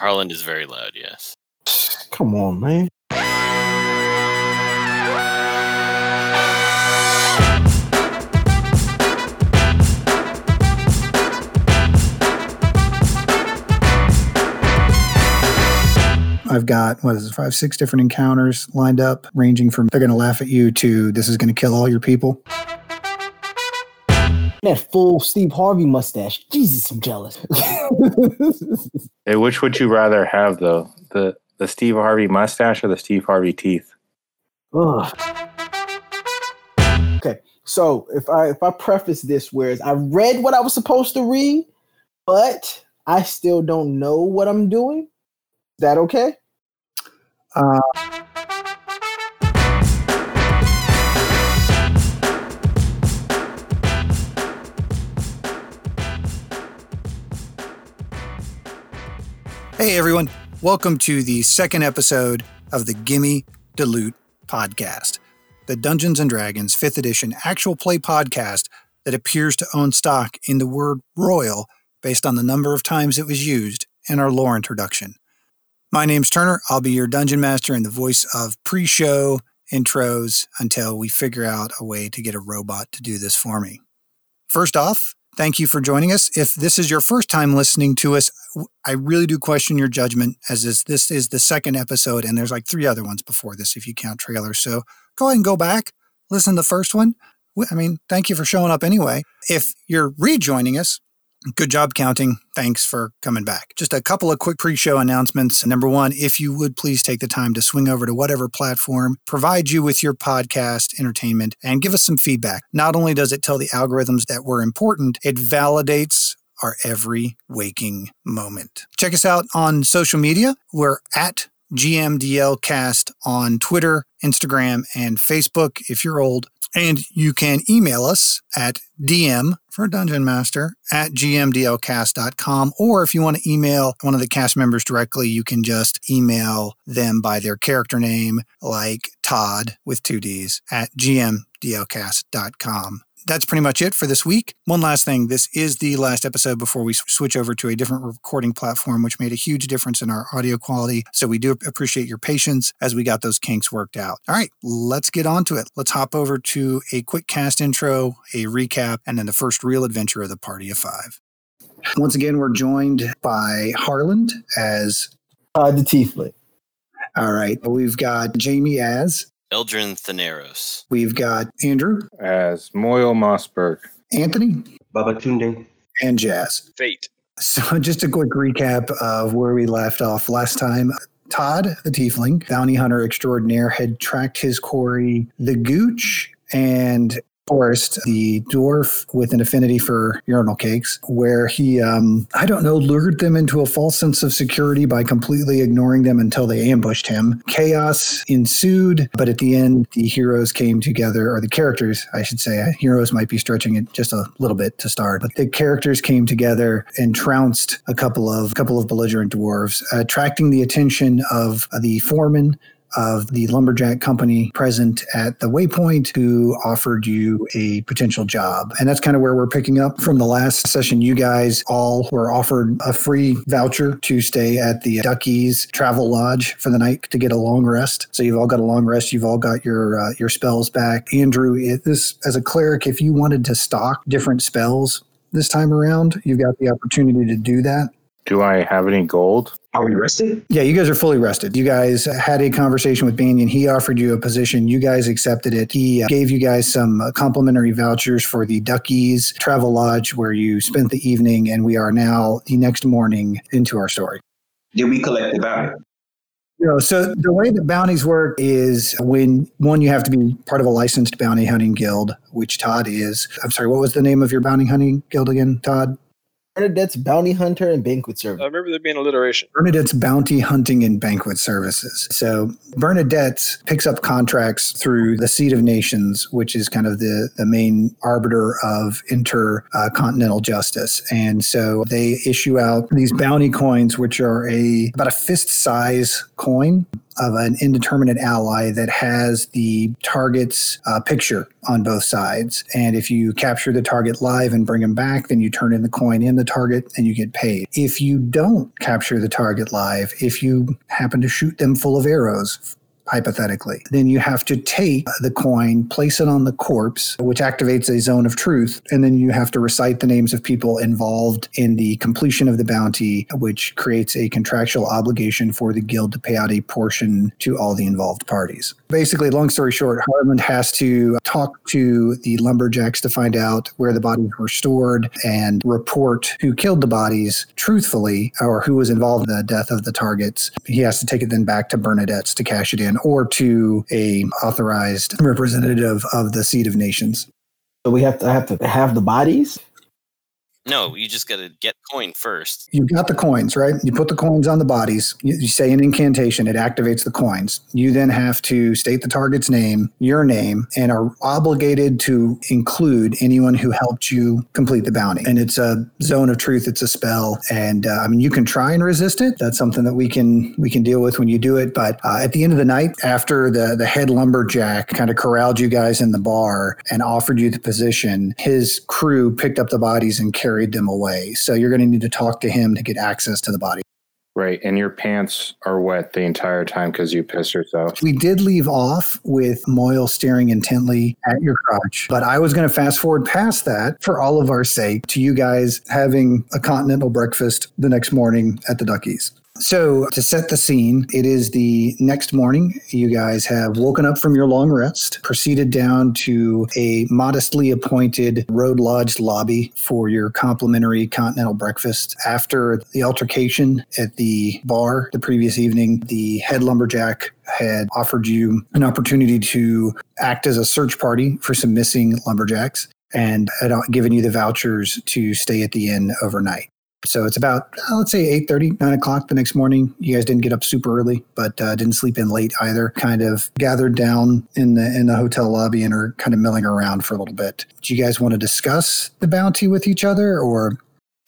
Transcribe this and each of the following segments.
Harland is very loud, yes. Come on, man. I've got what is it, five, six different encounters lined up, ranging from they're going to laugh at you to this is going to kill all your people. That full Steve Harvey mustache. Jesus, I'm jealous. Hey, which would you rather have though? The the Steve Harvey mustache or the Steve Harvey teeth? Ugh. Okay, so if I if I preface this, whereas I read what I was supposed to read, but I still don't know what I'm doing. Is that okay? Uh, hey, everyone. Welcome to the second episode of the Gimme Dilute podcast, the Dungeons and Dragons 5th edition actual play podcast that appears to own stock in the word royal based on the number of times it was used in our lore introduction. My name's Turner. I'll be your dungeon master and the voice of pre show intros until we figure out a way to get a robot to do this for me. First off, thank you for joining us. If this is your first time listening to us, I really do question your judgment as this, this is the second episode and there's like three other ones before this if you count trailers. So go ahead and go back, listen to the first one. I mean, thank you for showing up anyway. If you're rejoining us, Good job counting. Thanks for coming back. Just a couple of quick pre show announcements. Number one, if you would please take the time to swing over to whatever platform provides you with your podcast entertainment and give us some feedback. Not only does it tell the algorithms that we're important, it validates our every waking moment. Check us out on social media. We're at GMDLcast on Twitter, Instagram, and Facebook. If you're old, and you can email us at DM for Dungeon Master at gmdlcast.com. Or if you want to email one of the cast members directly, you can just email them by their character name, like Todd with two D's at gmdlcast.com that's pretty much it for this week. One last thing this is the last episode before we switch over to a different recording platform, which made a huge difference in our audio quality. So we do appreciate your patience as we got those kinks worked out. All right, let's get on to it. Let's hop over to a quick cast intro, a recap, and then the first real adventure of the Party of Five. Once again, we're joined by Harland as Uh, the Tiefling. all right. We've got Jamie as Eldrin Thaneros. we've got Andrew, As Moyle Mossberg. Anthony, Baba Tunde. and Jazz. Fate. So, just a quick recap of where we left off last time. Todd, the tiefling, bounty hunter extraordinaire, had tracked his quarry, the Gooch, and Forrest, the dwarf with an affinity for urinal cakes, where he, um, I don't know, lured them into a false sense of security by completely ignoring them until they ambushed him. Chaos ensued, but at the end, the heroes came together, or the characters, I should say. Heroes might be stretching it just a little bit to start, but the characters came together and trounced a couple of couple of belligerent dwarves, attracting the attention of the foreman of the lumberjack company present at the waypoint who offered you a potential job. And that's kind of where we're picking up from the last session. You guys all were offered a free voucher to stay at the Duckies Travel Lodge for the night to get a long rest. So you've all got a long rest. You've all got your uh, your spells back. Andrew, it, this as a cleric, if you wanted to stock different spells this time around, you've got the opportunity to do that. Do I have any gold? Are we rested? Yeah, you guys are fully rested. You guys had a conversation with Banyan. He offered you a position. You guys accepted it. He uh, gave you guys some uh, complimentary vouchers for the Duckies Travel Lodge where you spent the evening, and we are now the next morning into our story. Did we collect the bounty? You know, so the way that bounties work is when one, you have to be part of a licensed bounty hunting guild, which Todd is. I'm sorry, what was the name of your bounty hunting guild again, Todd? Bernadette's Bounty Hunter and Banquet Service. I remember there being alliteration. Bernadette's Bounty Hunting and Banquet Services. So Bernadette picks up contracts through the Seat of Nations, which is kind of the, the main arbiter of intercontinental justice. And so they issue out these bounty coins, which are a about a fist size coin. Of an indeterminate ally that has the target's uh, picture on both sides. And if you capture the target live and bring him back, then you turn in the coin in the target and you get paid. If you don't capture the target live, if you happen to shoot them full of arrows, hypothetically. Then you have to take the coin, place it on the corpse, which activates a zone of truth, and then you have to recite the names of people involved in the completion of the bounty, which creates a contractual obligation for the guild to pay out a portion to all the involved parties. Basically, long story short, Harland has to talk to the lumberjacks to find out where the bodies were stored and report who killed the bodies truthfully or who was involved in the death of the targets. He has to take it then back to Bernadette's to cash it in or to a authorized representative of the seat of nations. So we have to have to have the bodies. No, you just got to get coin first. You got the coins, right? You put the coins on the bodies. You, you say an incantation, it activates the coins. You then have to state the target's name, your name, and are obligated to include anyone who helped you complete the bounty. And it's a zone of truth. It's a spell, and uh, I mean you can try and resist it. That's something that we can we can deal with when you do it. But uh, at the end of the night, after the the head lumberjack kind of corralled you guys in the bar and offered you the position, his crew picked up the bodies and carried them away. So you're going to need to talk to him to get access to the body. Right. And your pants are wet the entire time because you pissed yourself. We did leave off with Moyle staring intently at your crotch, but I was going to fast forward past that for all of our sake to you guys having a continental breakfast the next morning at the Duckies. So, to set the scene, it is the next morning. You guys have woken up from your long rest, proceeded down to a modestly appointed Road Lodge lobby for your complimentary continental breakfast. After the altercation at the bar the previous evening, the head lumberjack had offered you an opportunity to act as a search party for some missing lumberjacks and had given you the vouchers to stay at the inn overnight. So it's about, uh, let's say 8 30, 9 o'clock the next morning. You guys didn't get up super early, but uh, didn't sleep in late either. Kind of gathered down in the, in the hotel lobby and are kind of milling around for a little bit. Do you guys want to discuss the bounty with each other or?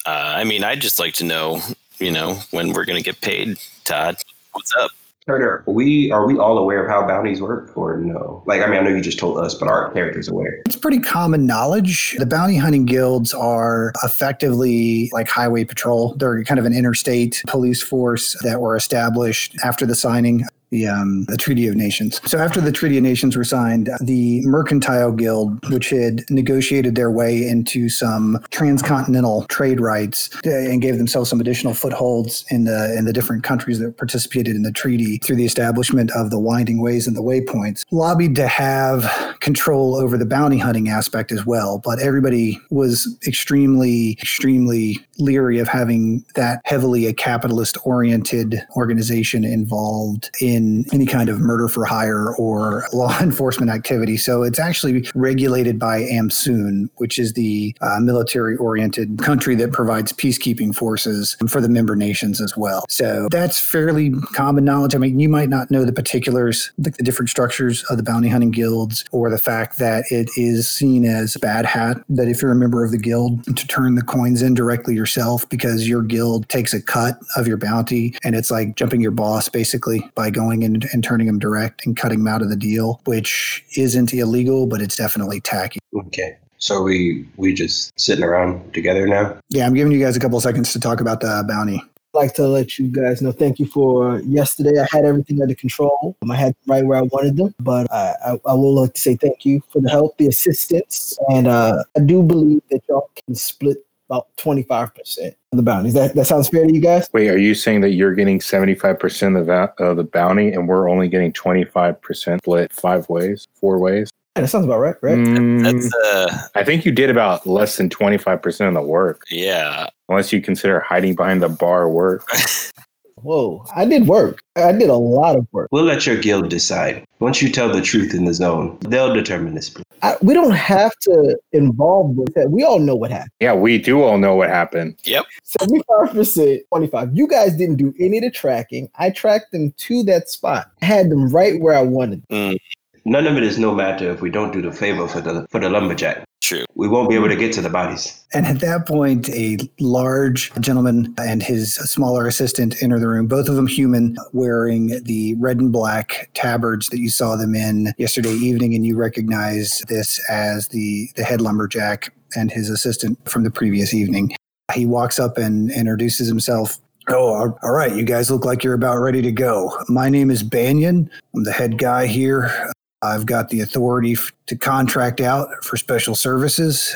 Uh, I mean, I'd just like to know, you know, when we're going to get paid, Todd. What's up? Turner, we are we all aware of how bounties work or no? Like, I mean, I know you just told us, but our characters aware. It's pretty common knowledge. The bounty hunting guilds are effectively like highway patrol. They're kind of an interstate police force that were established after the signing the um, the Treaty of Nations. So after the Treaty of Nations were signed, the Mercantile Guild, which had negotiated their way into some transcontinental trade rights and gave themselves some additional footholds in the in the different countries that participated in the treaty through the establishment of the winding ways and the waypoints, lobbied to have control over the bounty hunting aspect as well. But everybody was extremely, extremely leery of having that heavily a capitalist oriented organization involved in any kind of murder for hire or law enforcement activity. So it's actually regulated by AMSUN, which is the uh, military oriented country that provides peacekeeping forces for the member nations as well. So that's fairly common knowledge. I mean, you might not know the particulars, like the different structures of the bounty hunting guilds or the fact that it is seen as bad hat that if you're a member of the guild to turn the coins in directly yourself because your guild takes a cut of your bounty and it's like jumping your boss basically by going in and turning them direct and cutting them out of the deal, which isn't illegal, but it's definitely tacky. Okay. So we we just sitting around together now. Yeah, I'm giving you guys a couple of seconds to talk about the bounty. I'd like to let you guys know thank you for yesterday. I had everything under control. Um, I had them right where I wanted them, but I, I, I will like to say thank you for the help, the assistance, and uh, I do believe that y'all can split about 25% of the bounties. That, that sounds fair to you guys? Wait, are you saying that you're getting 75% of the, of the bounty and we're only getting 25% split five ways, four ways? Yeah, that sounds about right, right? Mm, That's uh, I think you did about less than 25% of the work, yeah. unless you consider hiding behind the bar work. Whoa, I did work. I did a lot of work. We'll let your guild decide. Once you tell the truth in the zone, they'll determine the split. I, we don't have to involve with that. We all know what happened. Yeah, we do all know what happened. Yep. 75%, 25. You guys didn't do any of the tracking. I tracked them to that spot. I had them right where I wanted. them. Mm, none of it is no matter if we don't do the favor for the for the lumberjack. True. We won't be able to get to the bodies. And at that point, a large gentleman and his smaller assistant enter the room, both of them human, wearing the red and black tabards that you saw them in yesterday evening. And you recognize this as the, the head lumberjack and his assistant from the previous evening. He walks up and introduces himself. Oh, all- all right. You guys look like you're about ready to go. My name is Banyan. I'm the head guy here. I've got the authority f- to contract out for special services.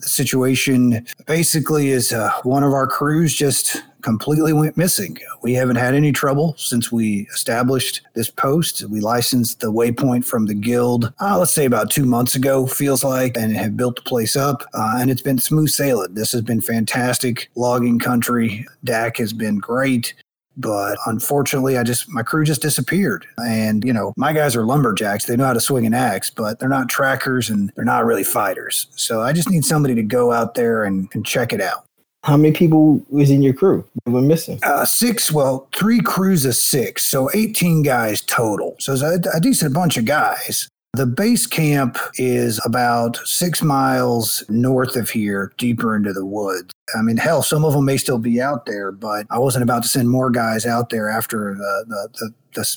The situation basically is uh, one of our crews just completely went missing. We haven't had any trouble since we established this post. We licensed the waypoint from the guild, uh, let's say about two months ago, feels like, and have built the place up. Uh, and it's been smooth sailing. This has been fantastic. Logging country. DAC has been great. But unfortunately, I just, my crew just disappeared. And, you know, my guys are lumberjacks. They know how to swing an axe, but they're not trackers and they're not really fighters. So I just need somebody to go out there and, and check it out. How many people was in your crew that were missing? Uh, six, well, three crews of six, so 18 guys total. So it's a, a decent bunch of guys. The base camp is about six miles north of here, deeper into the woods. I mean, hell, some of them may still be out there, but I wasn't about to send more guys out there after the, the, the, the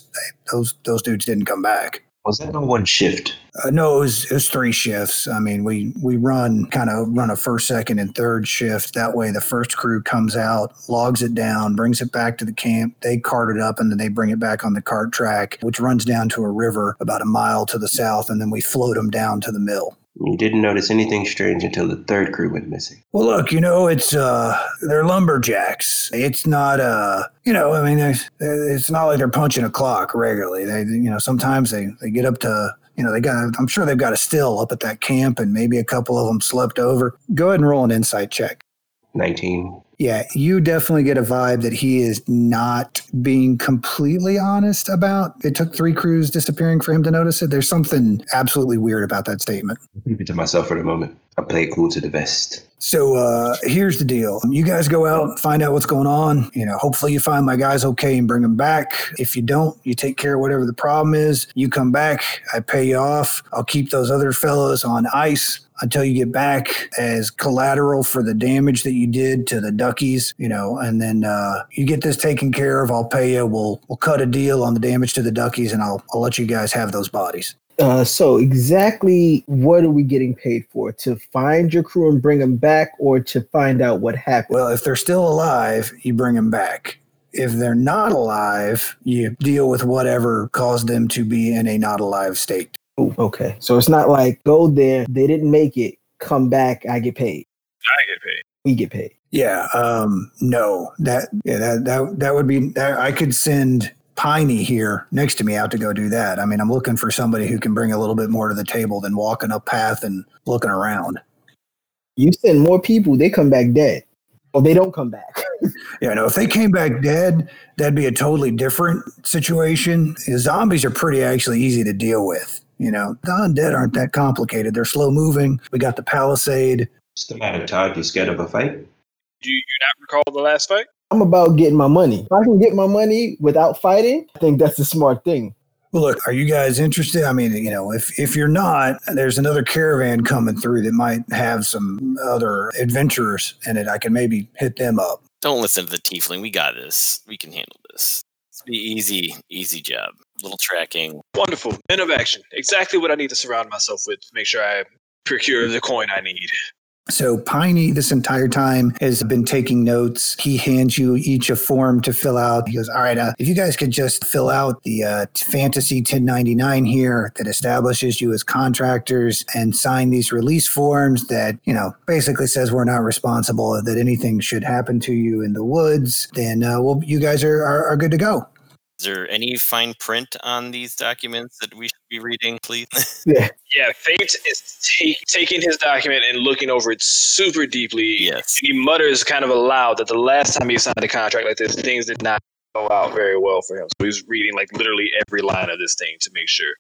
those those dudes didn't come back. Was that on one shift? Uh, no, it was, it was three shifts. I mean, we we run kind of run a first, second, and third shift. That way, the first crew comes out, logs it down, brings it back to the camp. They cart it up, and then they bring it back on the cart track, which runs down to a river about a mile to the south, and then we float them down to the mill. You didn't notice anything strange until the third crew went missing. Well, look, you know, it's uh, they're lumberjacks. It's not uh, you know, I mean, there's- it's not like they're punching a clock regularly. They, you know, sometimes they they get up to. You know, they got. I'm sure they've got a still up at that camp, and maybe a couple of them slept over. Go ahead and roll an insight check. 19. Yeah, you definitely get a vibe that he is not being completely honest about. It took three crews disappearing for him to notice it. There's something absolutely weird about that statement. Keep it to myself for the moment. I play it cool to the vest. So uh, here's the deal. You guys go out, find out what's going on. You know, hopefully you find my guys okay and bring them back. If you don't, you take care of whatever the problem is. You come back, I pay you off. I'll keep those other fellows on ice until you get back as collateral for the damage that you did to the duckies, you know, and then uh, you get this taken care of. I'll pay you. We'll we'll cut a deal on the damage to the duckies, and I'll I'll let you guys have those bodies. Uh, so exactly what are we getting paid for? To find your crew and bring them back, or to find out what happened? Well, if they're still alive, you bring them back. If they're not alive, you deal with whatever caused them to be in a not alive state. Ooh, okay, so it's not like go there, they didn't make it, come back, I get paid. I get paid. We get paid. Yeah, um, no, that yeah, that that that would be. That, I could send Piney here next to me out to go do that. I mean, I'm looking for somebody who can bring a little bit more to the table than walking up path and looking around. You send more people, they come back dead, or they don't come back. Yeah, no, if they came back dead, that'd be a totally different situation. The zombies are pretty actually easy to deal with. You know, the undead aren't that complicated. They're slow moving. We got the palisade. Just a matter of time. You scared of a fight? Do you not recall the last fight? I'm about getting my money. If I can get my money without fighting, I think that's a smart thing. Well, look, are you guys interested? I mean, you know, if if you're not, there's another caravan coming through that might have some other adventurers in it. I can maybe hit them up. Don't listen to the tiefling. We got this. We can handle this. It's be easy, easy job. Little tracking. Wonderful. Men of action. Exactly what I need to surround myself with to make sure I procure the coin I need. So Piney, this entire time, has been taking notes. He hands you each a form to fill out. He goes, "All right, uh, if you guys could just fill out the uh, Fantasy 1099 here that establishes you as contractors, and sign these release forms that you know basically says we're not responsible that anything should happen to you in the woods, then uh, well, you guys are, are are good to go." Is there any fine print on these documents that we should be reading, please? Yeah. Yeah, Fate is take, taking his document and looking over it super deeply. yes. He mutters kind of aloud that the last time he signed a contract like this, things did not go out very well for him. So he's reading like literally every line of this thing to make sure.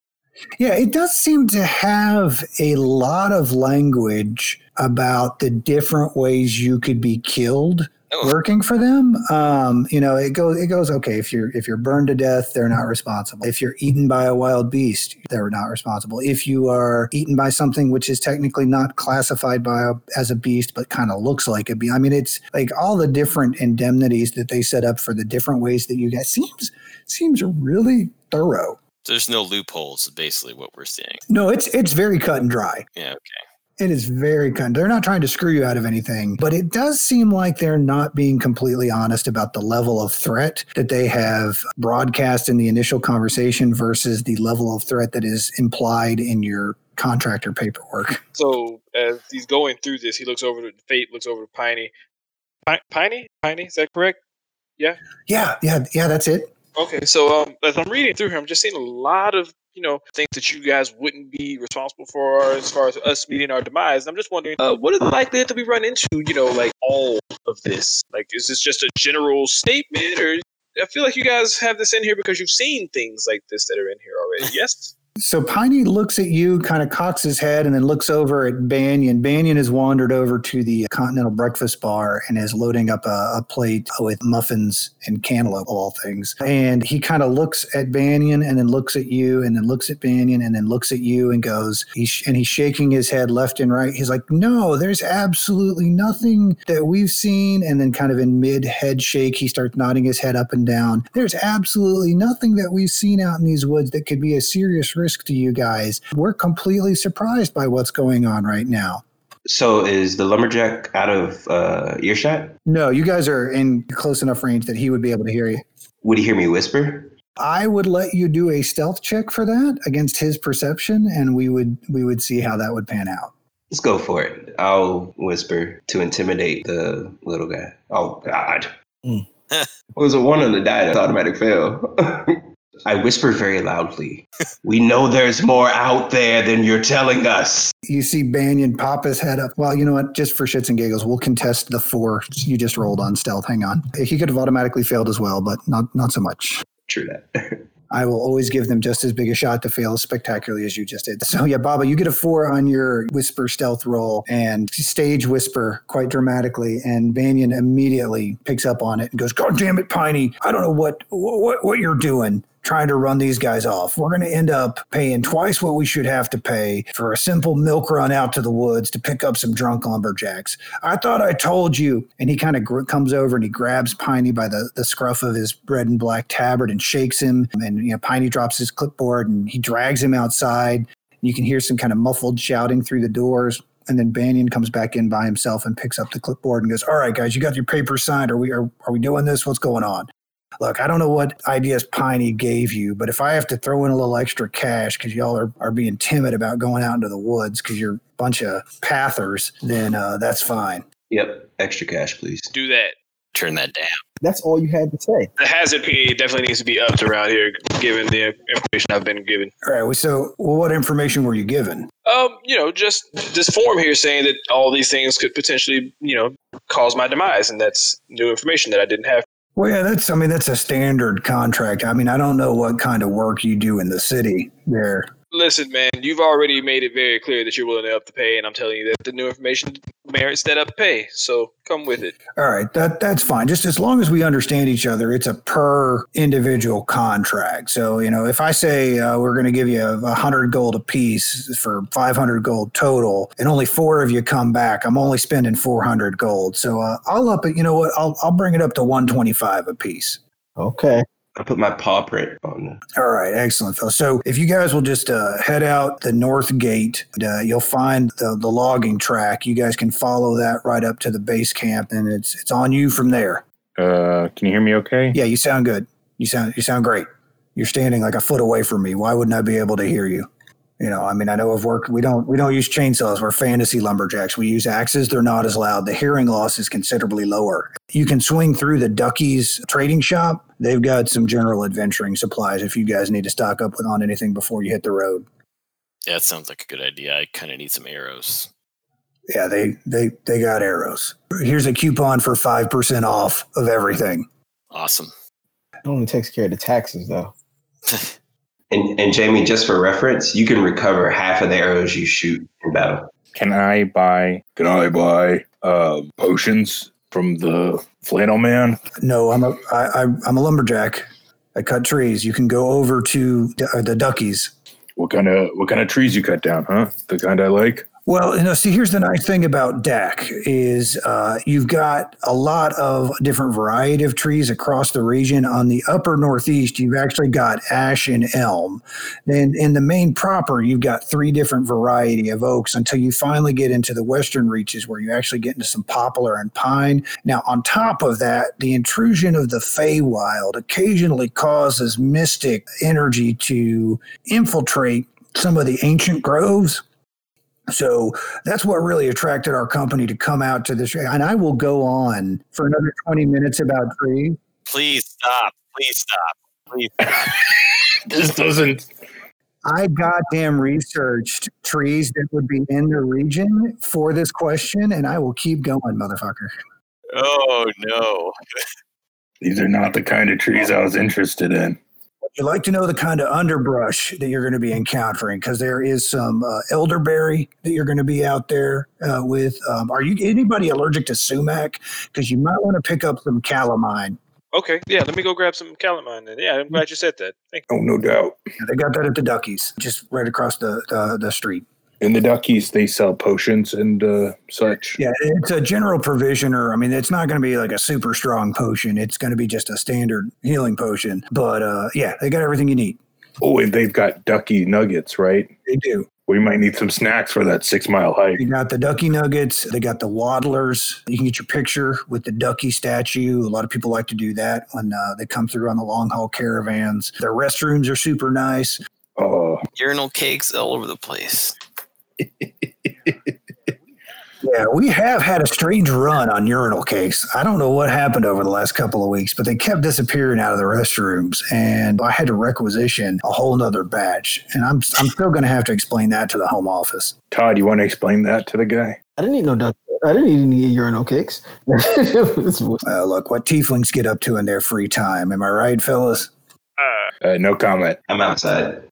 Yeah, it does seem to have a lot of language about the different ways you could be killed Oh. working for them. Um, you know, it goes it goes okay if you're if you're burned to death, they're not responsible. If you're eaten by a wild beast, they're not responsible. If you are eaten by something which is technically not classified by a, as a beast but kind of looks like a beast. I mean, it's like all the different indemnities that they set up for the different ways that you guys seems seems really thorough. There's no loopholes, basically what we're seeing. No, it's it's very cut and dry. Yeah, okay. It is very kind. They're not trying to screw you out of anything, but it does seem like they're not being completely honest about the level of threat that they have broadcast in the initial conversation versus the level of threat that is implied in your contractor paperwork. So as he's going through this, he looks over to Fate, looks over to Piney. Pi- Piney, Piney, is that correct? Yeah. Yeah, yeah, yeah. That's it. Okay, so um, as I'm reading through here, I'm just seeing a lot of you know things that you guys wouldn't be responsible for as far as us meeting our demise. I'm just wondering, uh, what is the likelihood that we run into? You know, like all of this. Like, is this just a general statement, or I feel like you guys have this in here because you've seen things like this that are in here already. Yes. So Piney looks at you, kind of cocks his head, and then looks over at Banyan. Banyan has wandered over to the Continental Breakfast Bar and is loading up a, a plate with muffins and cantaloupe, all things. And he kind of looks at Banyan and then looks at you and then looks at Banyan and then looks at you and goes, and he's shaking his head left and right. He's like, no, there's absolutely nothing that we've seen. And then kind of in mid head shake, he starts nodding his head up and down. There's absolutely nothing that we've seen out in these woods that could be a serious risk to you guys. We're completely surprised by what's going on right now. So is the lumberjack out of uh, earshot? No, you guys are in close enough range that he would be able to hear you. Would he hear me whisper? I would let you do a stealth check for that against his perception, and we would we would see how that would pan out. Let's go for it. I'll whisper to intimidate the little guy. Oh God. Mm. it was a one on the die. That's automatic fail. I whisper very loudly. we know there's more out there than you're telling us. You see Banyan pop his head up. Well, you know what? Just for shits and giggles, we'll contest the four you just rolled on stealth. Hang on. He could have automatically failed as well, but not not so much. True that. I will always give them just as big a shot to fail as spectacularly as you just did. So yeah, Baba, you get a four on your whisper stealth roll and stage whisper quite dramatically, and Banyan immediately picks up on it and goes, "God damn it, Piney! I don't know what what what you're doing." Trying to run these guys off. We're going to end up paying twice what we should have to pay for a simple milk run out to the woods to pick up some drunk lumberjacks. I thought I told you. And he kind of gr- comes over and he grabs Piney by the, the scruff of his red and black tabard and shakes him. And, you know, Piney drops his clipboard and he drags him outside. You can hear some kind of muffled shouting through the doors. And then Banyan comes back in by himself and picks up the clipboard and goes, "All right, guys, you got your papers signed. Are we are, are we doing this? What's going on?" Look, I don't know what ideas Piney gave you, but if I have to throw in a little extra cash because y'all are, are being timid about going out into the woods because you're a bunch of pathers, then uh, that's fine. Yep. Extra cash, please. Do that. Turn that down. That's all you had to say. The hazard PA definitely needs to be upped around here, given the information I've been given. All right. well, So, well, what information were you given? Um, you know, just this form here saying that all these things could potentially, you know, cause my demise, and that's new information that I didn't have. Well, yeah, that's. I mean, that's a standard contract. I mean, I don't know what kind of work you do in the city there. Listen, man, you've already made it very clear that you're willing to up the pay, and I'm telling you that the new information merits that up pay. So come with it. All right, that that's fine. Just as long as we understand each other, it's a per individual contract. So you know, if I say uh, we're going to give you a hundred gold a piece for five hundred gold total, and only four of you come back, I'm only spending four hundred gold. So uh, I'll up it. You know what? I'll I'll bring it up to one twenty five a piece. Okay. I put my paw print on the All right, excellent, Phil. So if you guys will just uh, head out the north gate, uh, you'll find the, the logging track. You guys can follow that right up to the base camp, and it's it's on you from there. Uh, can you hear me okay? Yeah, you sound good. You sound you sound great. You're standing like a foot away from me. Why wouldn't I be able to hear you? You know, I mean, I know I've worked. We don't we don't use chainsaws. We're fantasy lumberjacks. We use axes. They're not as loud. The hearing loss is considerably lower. You can swing through the Ducky's trading shop. They've got some general adventuring supplies if you guys need to stock up on anything before you hit the road. Yeah, that sounds like a good idea. I kind of need some arrows. Yeah, they they they got arrows. Here's a coupon for five percent off of everything. Awesome. It only takes care of the taxes, though. and and Jamie, just for reference, you can recover half of the arrows you shoot in battle. Can I buy? Can I buy uh, potions from the Flannel Man? No, I'm a I, I, I'm a lumberjack. I cut trees. You can go over to the, uh, the Duckies. What kind of what kind of trees you cut down, huh? The kind I like. Well, you know, see, here's the nice thing about DAC is uh, you've got a lot of different variety of trees across the region. On the upper northeast, you've actually got ash and elm. Then in the main proper, you've got three different variety of oaks until you finally get into the western reaches where you actually get into some poplar and pine. Now, on top of that, the intrusion of the Feywild occasionally causes mystic energy to infiltrate some of the ancient groves. So that's what really attracted our company to come out to this. And I will go on for another 20 minutes about trees. Please stop. Please stop. Please. This doesn't. I goddamn researched trees that would be in the region for this question, and I will keep going, motherfucker. Oh no. These are not the kind of trees I was interested in. You like to know the kind of underbrush that you're going to be encountering because there is some uh, elderberry that you're going to be out there uh, with. Um, are you anybody allergic to sumac? Because you might want to pick up some calamine. Okay, yeah, let me go grab some calamine then. Yeah, I'm glad you said that. Thank you. Oh, no doubt. Yeah, They got that at the Duckies, just right across the the, the street. In the Duckies, they sell potions and uh, such. Yeah, it's a general provisioner. I mean, it's not going to be like a super strong potion. It's going to be just a standard healing potion. But uh, yeah, they got everything you need. Oh, and they've got Ducky nuggets, right? They do. We might need some snacks for that six mile hike. They got the Ducky Nuggets. They got the Waddlers. You can get your picture with the Ducky statue. A lot of people like to do that when uh, they come through on the long haul caravans. Their restrooms are super nice. Oh, Urinal cakes all over the place. Yeah, we have had a strange run on urinal cakes. I don't know what happened over the last couple of weeks, but they kept disappearing out of the restrooms, and I had to requisition a whole nother batch. And I'm I'm still going to have to explain that to the home office. Todd, you want to explain that to the guy? I didn't eat no duck. I didn't eat any urinal cakes. Uh, look, what tieflings get up to in their free time? Am I right, fellas? Uh, Uh, no comment. I'm outside.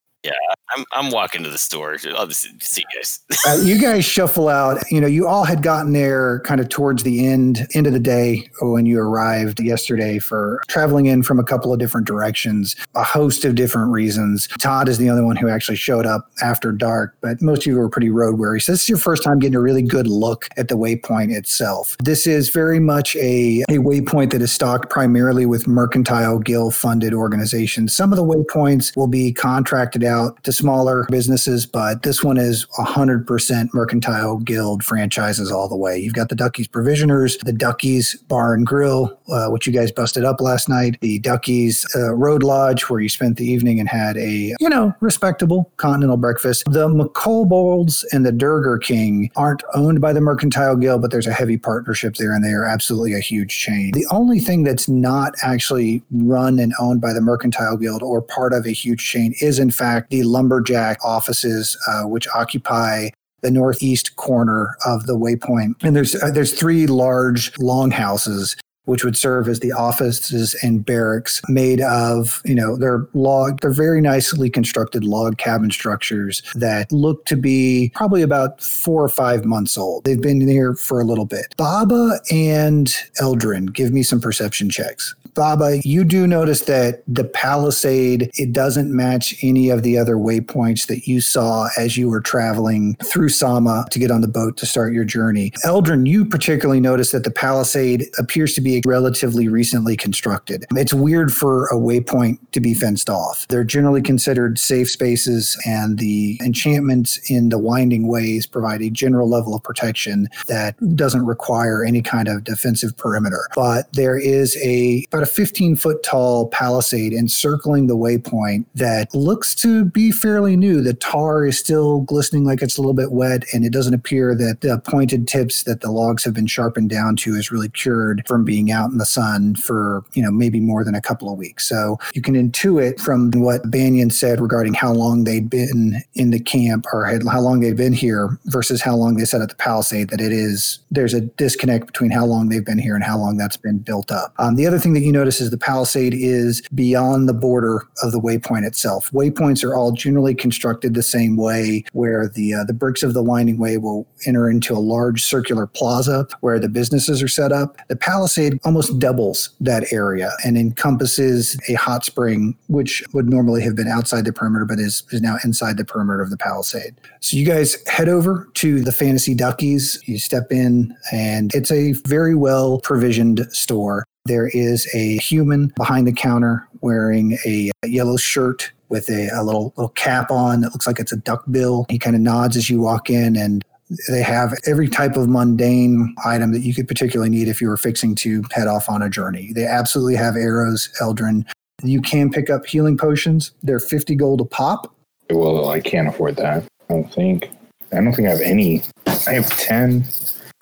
I'm I'm walking to the store. I'll just see you guys. Uh, you guys shuffle out. You know, you all had gotten there kind of towards the end end of the day when you arrived yesterday for traveling in from a couple of different directions, a host of different reasons. Todd is the only one who actually showed up after dark, but most of you were pretty road weary. So this is your first time getting a really good look at the waypoint itself. This is very much a, a waypoint that is stocked primarily with mercantile guild funded organizations. Some of the waypoints will be contracted out to smaller businesses, but this one is 100% mercantile guild franchises all the way. You've got the Duckies Provisioners, the Duckies Bar and Grill, uh, which you guys busted up last night, the Duckies uh, Road Lodge, where you spent the evening and had a, you know, respectable continental breakfast. The McColbolds and the Durger King aren't owned by the Mercantile Guild, but there's a heavy partnership there, and they are absolutely a huge chain. The only thing that's not actually run and owned by the Mercantile Guild or part of a huge chain is, in fact, the lumberjack offices, uh, which occupy the northeast corner of the waypoint. And there's uh, there's three large longhouses which would serve as the offices and barracks made of, you know, they're log, they're very nicely constructed log cabin structures that look to be probably about four or five months old. They've been here for a little bit. Baba and Eldrin, give me some perception checks. Baba, you do notice that the palisade, it doesn't match any of the other waypoints that you saw as you were traveling through Sama to get on the boat to start your journey. Eldrin, you particularly notice that the palisade appears to be relatively recently constructed. It's weird for a waypoint to be fenced off. They're generally considered safe spaces, and the enchantments in the winding ways provide a general level of protection that doesn't require any kind of defensive perimeter. But there is a about a 15 foot tall palisade encircling the waypoint that looks to be fairly new. The tar is still glistening like it's a little bit wet, and it doesn't appear that the pointed tips that the logs have been sharpened down to is really cured from being out in the sun for, you know, maybe more than a couple of weeks. So you can intuit from what Banyan said regarding how long they'd been in the camp or had, how long they'd been here versus how long they said at the palisade that it is, there's a disconnect between how long they've been here and how long that's been built up. Um, the other thing that you notice is the palisade is beyond the border of the waypoint itself. Waypoints are all generally constructed the same way, where the uh, the bricks of the winding way will enter into a large circular plaza where the businesses are set up. The palisade almost doubles that area and encompasses a hot spring, which would normally have been outside the perimeter, but is, is now inside the perimeter of the palisade. So you guys head over to the Fantasy Duckies. You step in, and it's a very well provisioned store. There is a human behind the counter wearing a yellow shirt with a, a little little cap on that looks like it's a duck bill. He kind of nods as you walk in, and they have every type of mundane item that you could particularly need if you were fixing to head off on a journey. They absolutely have arrows, Eldrin. You can pick up healing potions. They're 50 gold a pop. Well, I can't afford that. I don't think. I don't think I have any. I have 10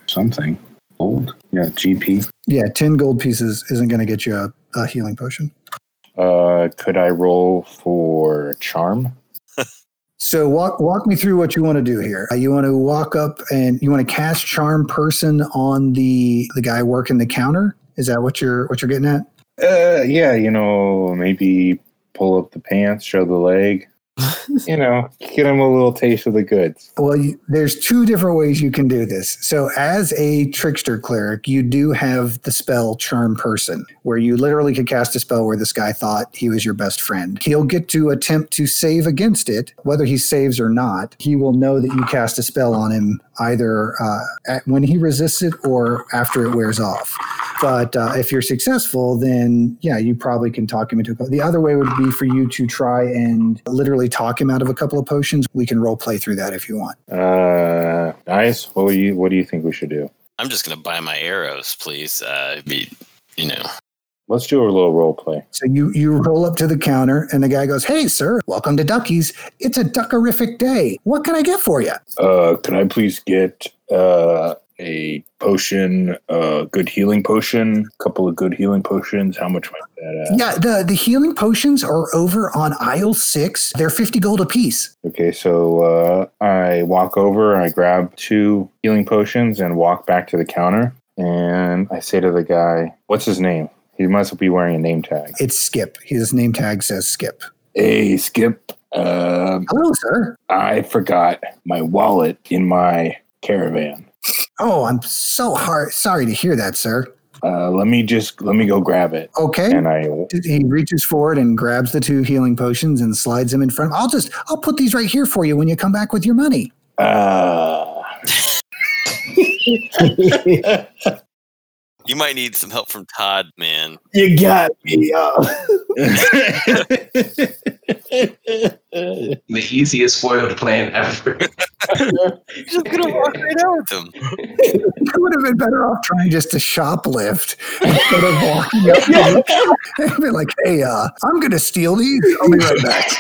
something. Gold? Yeah, GP. Yeah, 10 gold pieces isn't going to get you a, a healing potion. Uh, could I roll for charm? So walk walk me through what you want to do here. Uh, you want to walk up and you want to cast charm person on the the guy working the counter. Is that what you're what you're getting at? Uh, yeah, you know, maybe pull up the pants, show the leg. you know, get him a little taste of the goods. Well, you, there's two different ways you can do this. So, as a trickster cleric, you do have the spell Charm Person, where you literally could cast a spell where this guy thought he was your best friend. He'll get to attempt to save against it, whether he saves or not. He will know that you cast a spell on him either uh, at, when he resists it or after it wears off. But uh, if you're successful, then yeah, you probably can talk him into it. The other way would be for you to try and literally talk him out of a couple of potions. We can role play through that if you want. Uh, guys, what do you what do you think we should do? I'm just gonna buy my arrows, please. Uh, be, you know, Let's do a little role play. So you you roll up to the counter, and the guy goes, "Hey, sir, welcome to Duckies. It's a duckerific day. What can I get for you?" Uh, can I please get uh a potion, a good healing potion, a couple of good healing potions? How much might that? Uh, Yeah, the the healing potions are over on aisle six. They're fifty gold apiece. Okay, so uh, I walk over, I grab two healing potions, and walk back to the counter. And I say to the guy, "What's his name?" He must be wearing a name tag. It's Skip. His name tag says Skip. Hey, Skip. Uh, Hello, sir. I forgot my wallet in my caravan. Oh, I'm so hard. Sorry to hear that, sir. Uh, let me just let me go grab it. Okay. And I He reaches forward and grabs the two healing potions and slides them in front. I'll just I'll put these right here for you when you come back with your money. uh, you might need some help from Todd, man. you got me. Uh, The easiest foiled plan ever. You're just gonna walk right out with him. You would have been better off trying just to shoplift instead of walking up to and be like, "Hey, uh, I'm going to steal these. I'll be right back."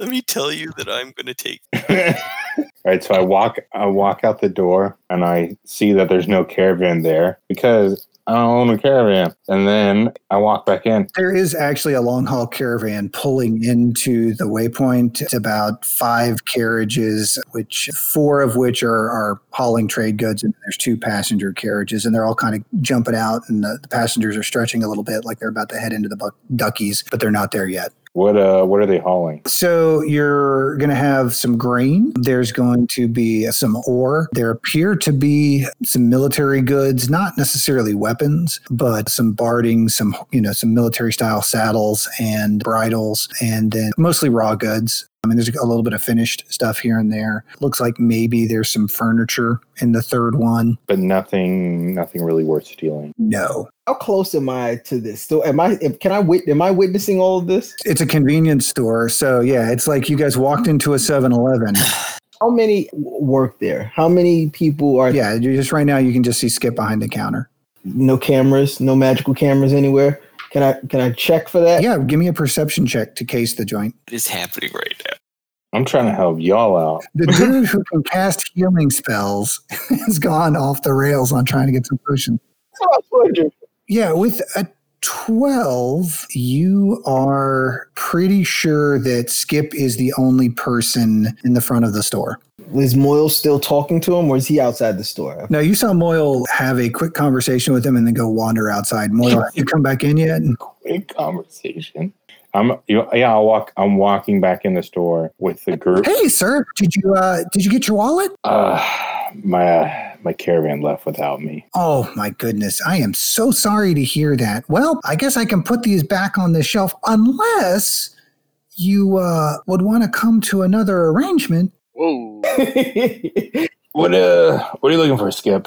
Let me tell you that I'm gonna take. right, so I walk I walk out the door and I see that there's no caravan there because I don't own a caravan. And then I walk back in. There is actually a long haul caravan pulling into the waypoint. It's about five carriages, which four of which are, are hauling trade goods, and there's two passenger carriages, and they're all kind of jumping out, and the, the passengers are stretching a little bit, like they're about to head into the buck- duckies, but they're not there yet. What uh what are they hauling? So you're going to have some grain. There's going to be some ore. There appear to be some military goods, not necessarily weapons, but some barding, some you know, some military style saddles and bridles, and then mostly raw goods. I mean, there's a little bit of finished stuff here and there. Looks like maybe there's some furniture in the third one. But nothing nothing really worth stealing. No, how close am I to this? So am I? Can I wit? Am I witnessing all of this? it's a convenience store. So yeah, it's like you guys walked into a 7-Eleven. How many work there? How many people are? Yeah, you just right now you can just see Skip behind the counter. No cameras. No magical cameras anywhere. Can I? Can I check for that? Yeah, give me a perception check to case the joint. What is happening right now? I'm trying to help y'all out. The dude who can cast healing spells has gone off the rails on trying to get some potions. That's what I was wondering. Yeah, with a 12, you are pretty sure that Skip is the only person in the front of the store. Is Moyle still talking to him, or is he outside the store? No, you saw Moyle have a quick conversation with him and then go wander outside. Moyle, have you come back in yet? Quick conversation. I'm you know, yeah, I'll walk I'm walking back in the store with the group. Hey, sir, did you uh did you get your wallet? Uh my uh, my caravan left without me. Oh my goodness, I am so sorry to hear that. Well, I guess I can put these back on the shelf unless you uh would want to come to another arrangement. Whoa. What uh what are you looking for, Skip?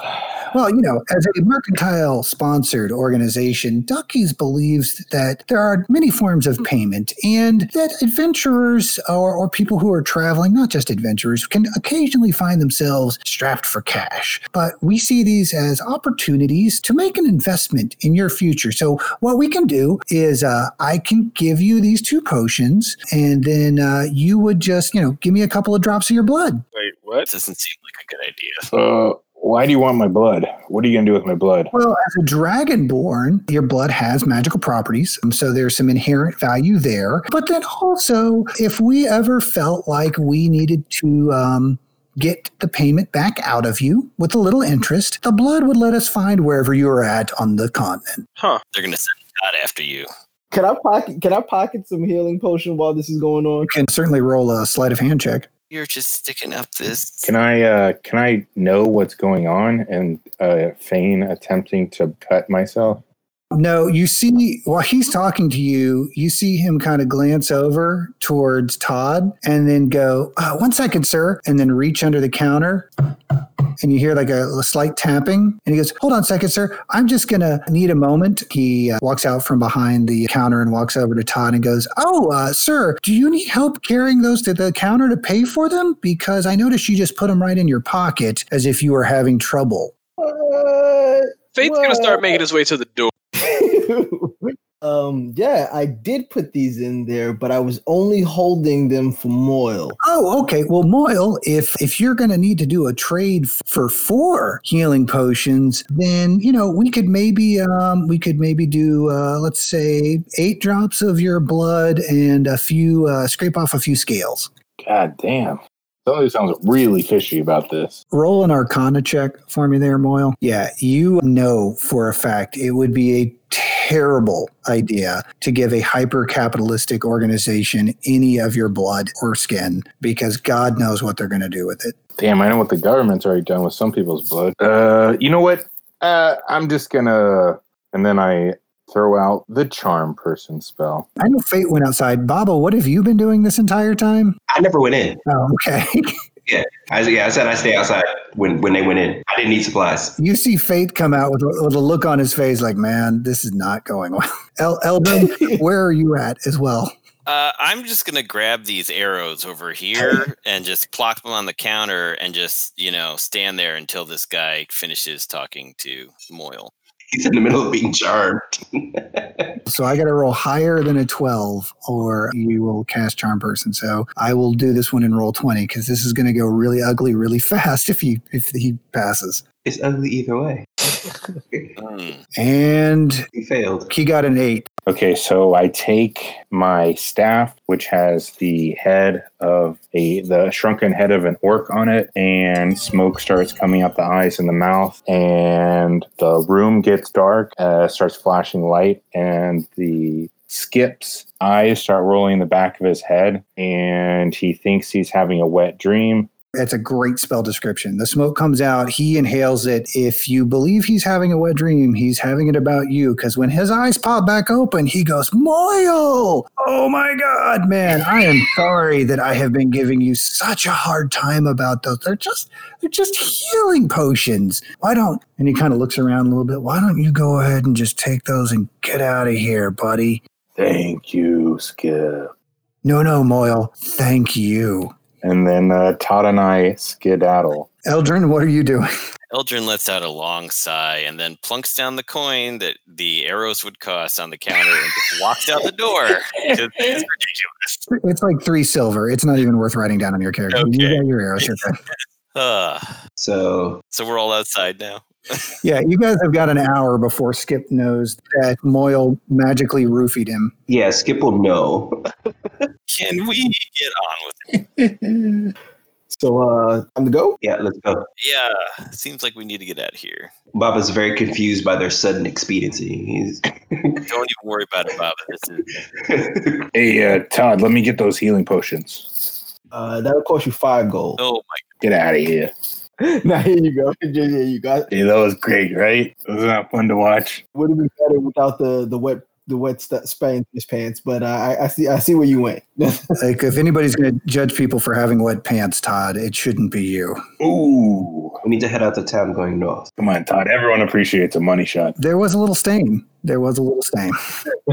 Well, you know, as a mercantile sponsored organization, Duckies believes that there are many forms of payment and that adventurers or, or people who are traveling, not just adventurers, can occasionally find themselves strapped for cash. But we see these as opportunities to make an investment in your future. So, what we can do is uh, I can give you these two potions, and then uh, you would just, you know, give me a couple of drops of your blood. Wait, what? Doesn't seem like a good idea. Uh why do you want my blood? What are you gonna do with my blood? Well, as a dragonborn, your blood has magical properties. um, So there's some inherent value there. But then also, if we ever felt like we needed to um, get the payment back out of you with a little interest, the blood would let us find wherever you are at on the continent. Huh. They're gonna send Todd after you. Can I pocket? Can I pocket some healing potion while this is going on? You can certainly roll a sleight of hand check. You're just sticking up this. Can I uh can I know what's going on and uh feign attempting to cut myself? No, you see, while he's talking to you, you see him kind of glance over towards Todd and then go, uh, one second, sir, and then reach under the counter. And you hear like a, a slight tapping. And he goes, Hold on a second, sir. I'm just going to need a moment. He uh, walks out from behind the counter and walks over to Todd and goes, Oh, uh, sir, do you need help carrying those to the counter to pay for them? Because I noticed you just put them right in your pocket as if you were having trouble. What? Fate's gonna start making his way to the door. um, yeah, I did put these in there, but I was only holding them for Moyle. Oh, okay. Well, Moyle, if if you're going to need to do a trade for four healing potions, then you know we could maybe um we could maybe do uh, let's say eight drops of your blood and a few uh, scrape off a few scales. God damn. Somebody sounds really fishy about this. Roll an Arcana check for me there, Moyle. Yeah, you know for a fact it would be a terrible idea to give a hyper capitalistic organization any of your blood or skin because God knows what they're going to do with it. Damn, I know what the government's already done with some people's blood. Uh you know what? Uh I'm just gonna and then I throw out the charm person spell. I know Fate went outside. Baba, what have you been doing this entire time? I never went in. Oh, okay. I, yeah, I said I stay outside when, when they went in. I didn't need supplies. you see Fate come out with, a- with a look on his face like, man, this is not going well. El- Eldrin, where are you at as well? Uh, I'm just gonna grab these arrows over here and just plop them on the counter and just you know stand there until this guy finishes talking to Moyle. He's in the middle of being charmed. So I got to roll higher than a 12 or you will cast Charm Person. So I will do this one in Roll20 because this is going to go really ugly really fast if he, if he passes. it's ugly either way. And he failed. he got an eight. Okay, so I take my staff, which has the head of a the shrunken head of an orc on it, and smoke starts coming out the eyes and the mouth, and the room gets dark, uh, starts flashing light, and the Skip's eyes start rolling in the back of his head, and he thinks he's having a wet dream. That's a great spell description. The smoke comes out, he inhales it. If you believe he's having a wet dream, he's having it about you. Because when his eyes pop back open, he goes, Moyle! Oh my God, man. I am sorry that I have been giving you such a hard time about those. They're just they're just healing potions. Why don't and he kind of looks around a little bit. Why don't you go ahead and just take those and get out of here, buddy? Thank you, Skip. No, no, Moyle. Thank you. And then uh, Todd and I skedaddle. Eldrin, what are you doing? Eldrin lets out a long sigh and then plunks down the coin that the arrows would cost on the counter and just walks out the door. It's, it's ridiculous. It's like three silver. It's not even worth writing down on your character. You got your arrows. Uh, So so we're all outside now. Yeah, you guys have got an hour before Skip knows that Moyle magically roofied him. Yeah, Skip will know. Can we get on with it? So, uh, time to go. Yeah, let's go. Yeah, seems like we need to get out of here. Baba's very confused by their sudden expediency. He's Don't even worry about it, Bob. This is Hey, uh, Todd, let me get those healing potions. Uh, that'll cost you five gold. oh my Get out of here. now here you go. Here you go. Hey, that was great, right? Wasn't that fun to watch? Would have been better without the the wet the wet st- spray in his pants. But uh, I, I see I see where you went. Like, if anybody's going to judge people for having wet pants, Todd, it shouldn't be you. Ooh. we need to head out the town going north. Come on, Todd. Everyone appreciates a money shot. There was a little stain. There was a little stain.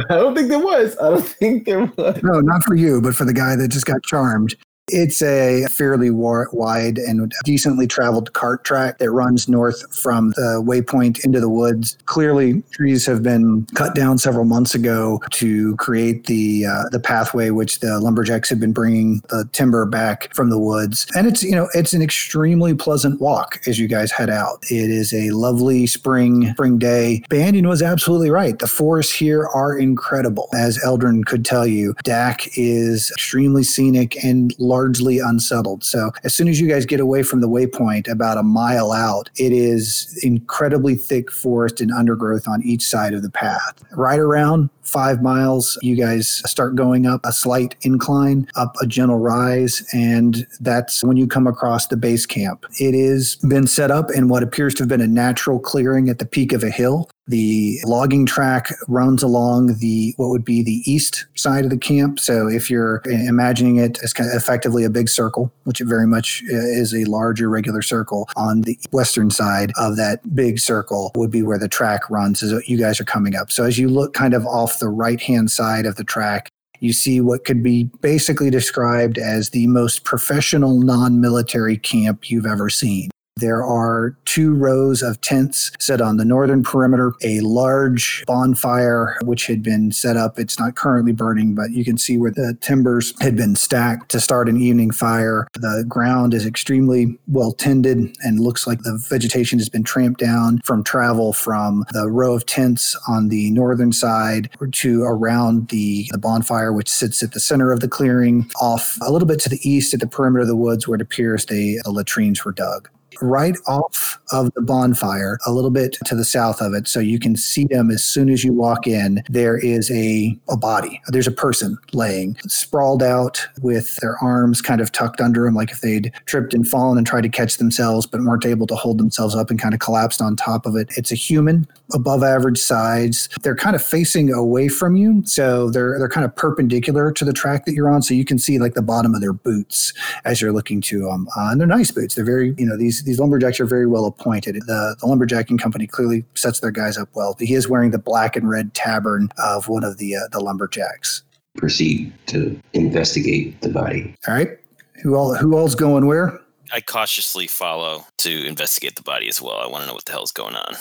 I don't think there was. I don't think there was. No, not for you, but for the guy that just got charmed. It's a fairly wide and decently traveled cart track that runs north from the waypoint into the woods. Clearly, trees have been cut down several months ago to create the uh, the pathway, which the lumberjacks have been bringing the timber back from the woods. And it's you know it's an extremely pleasant walk as you guys head out. It is a lovely spring spring day. Banyan was absolutely right. The forests here are incredible, as Eldrin could tell you. Dak is extremely scenic and largely unsettled. So as soon as you guys get away from the waypoint, about a mile out, it is incredibly thick forest and undergrowth on each side of the path. Right around five miles, you guys start going up a slight incline, up a gentle rise, and that's when you come across the base camp. It has been set up in what appears to have been a natural clearing at the peak of a hill. The logging track runs along the what would be the east side of the camp. So if you're imagining it as kind of effectively a big circle, which it very much uh, is a large irregular circle, on the western side of that big circle would be where the track runs as you guys are coming up. So as you look kind of off the right hand side of the track, you see what could be basically described as the most professional non military camp you've ever seen. There are two rows of tents set on the northern perimeter, a large bonfire which had been set up. It's not currently burning, but you can see where the timbers had been stacked to start an evening fire. The ground is extremely well tended and looks like the vegetation has been tramped down from travel from the row of tents on the northern side to around the, the bonfire, which sits at the center of the clearing, off a little bit to the east at the perimeter of the woods where it appears the, the latrines were dug right off of the bonfire, a little bit to the south of it, so you can see them as soon as you walk in. There is a, a body. There's a person laying sprawled out with their arms kind of tucked under them, like if they'd tripped and fallen and tried to catch themselves, but weren't able to hold themselves up and kind of collapsed on top of it. It's a human, above average size. They're kind of facing away from you, so they're they're kind of perpendicular to the track that you're on, so you can see like the bottom of their boots as you're looking to them. Uh, and they're nice boots. They're very, you know, these these lumberjacks are very well appointed. The, the lumberjacking company clearly sets their guys up well. He is wearing the black and red tabard of one of the uh, the lumberjacks. Proceed to investigate the body. All right, who all who all's going where? I cautiously follow to investigate the body as well. I want to know what the hell's going on.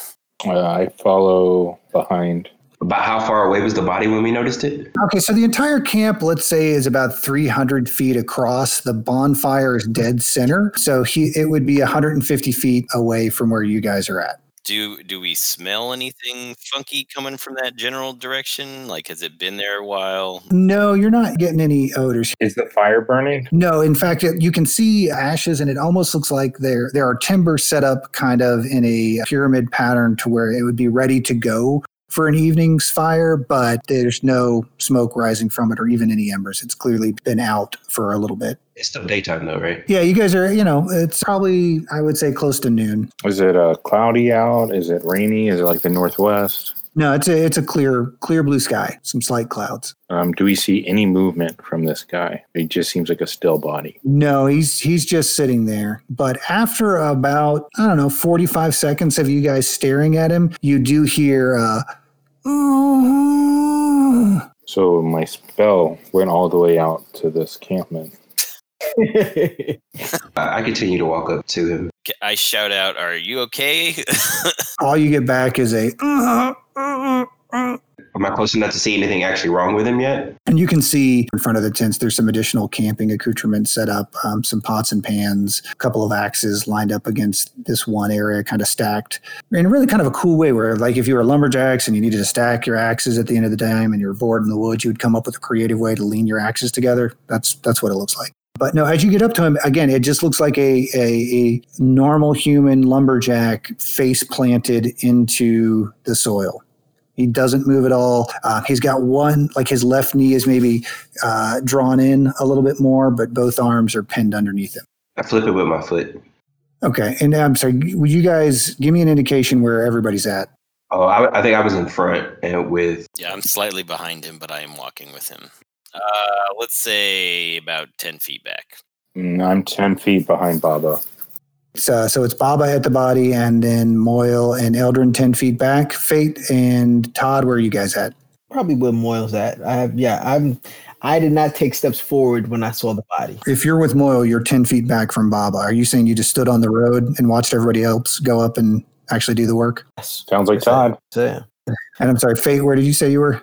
Uh, I follow behind. About how far away was the body when we noticed it? Okay, so the entire camp, let's say, is about 300 feet across. The bonfire is dead center, so he it would be 150 feet away from where you guys are at. Do do we smell anything funky coming from that general direction? Like, has it been there a while? No, you're not getting any odors. Is the fire burning? No, in fact, it, you can see ashes, and it almost looks like there there are timbers set up kind of in a pyramid pattern to where it would be ready to go for an evening's fire, but there's no smoke rising from it or even any embers. It's clearly been out for a little bit. It's still daytime though, right? Yeah, you guys are, you know, it's probably, I would say, close to noon. Is it uh, cloudy out? Is it rainy? Is it like the northwest? No, it's a it's a clear clear blue sky, some slight clouds. Um, do we see any movement from this guy? He just seems like a still body. No, he's he's just sitting there. But after about I don't know forty five seconds of you guys staring at him, you do hear. Uh, So my spell went all the way out to this campman. I I continue to walk up to him. I shout out, "Are you okay?" all you get back is a. I'm Am I close enough to see anything actually wrong with him yet? And you can see in front of the tents, there's some additional camping accoutrements set up, um, some pots and pans, a couple of axes lined up against this one area, kind of stacked in really kind of a cool way where, like, if you were lumberjacks and you needed to stack your axes at the end of the time and you're bored in the woods, you would come up with a creative way to lean your axes together. That's that's what it looks like. But no, as you get up to him, again, it just looks like a, a, a normal human lumberjack face planted into the soil. He doesn't move at all. Uh, he's got one, like his left knee is maybe uh, drawn in a little bit more, but both arms are pinned underneath him. I flip it with my foot. Okay. And I'm sorry, would you guys give me an indication where everybody's at? Oh, I, I think I was in front and with Yeah, I'm slightly behind him, but I am walking with him. Uh, let's say about 10 feet back. Mm, I'm 10 feet behind Baba. So, so it's Baba at the body, and then Moyle and Eldrin 10 feet back. Fate and Todd, where are you guys at? Probably where Moyle's at. I have, yeah, I'm. I did not take steps forward when I saw the body. If you're with Moyle, you're 10 feet back from Baba. Are you saying you just stood on the road and watched everybody else go up and actually do the work? Yes. Sounds like Todd. Yeah. And I'm sorry, Fate, where did you say you were?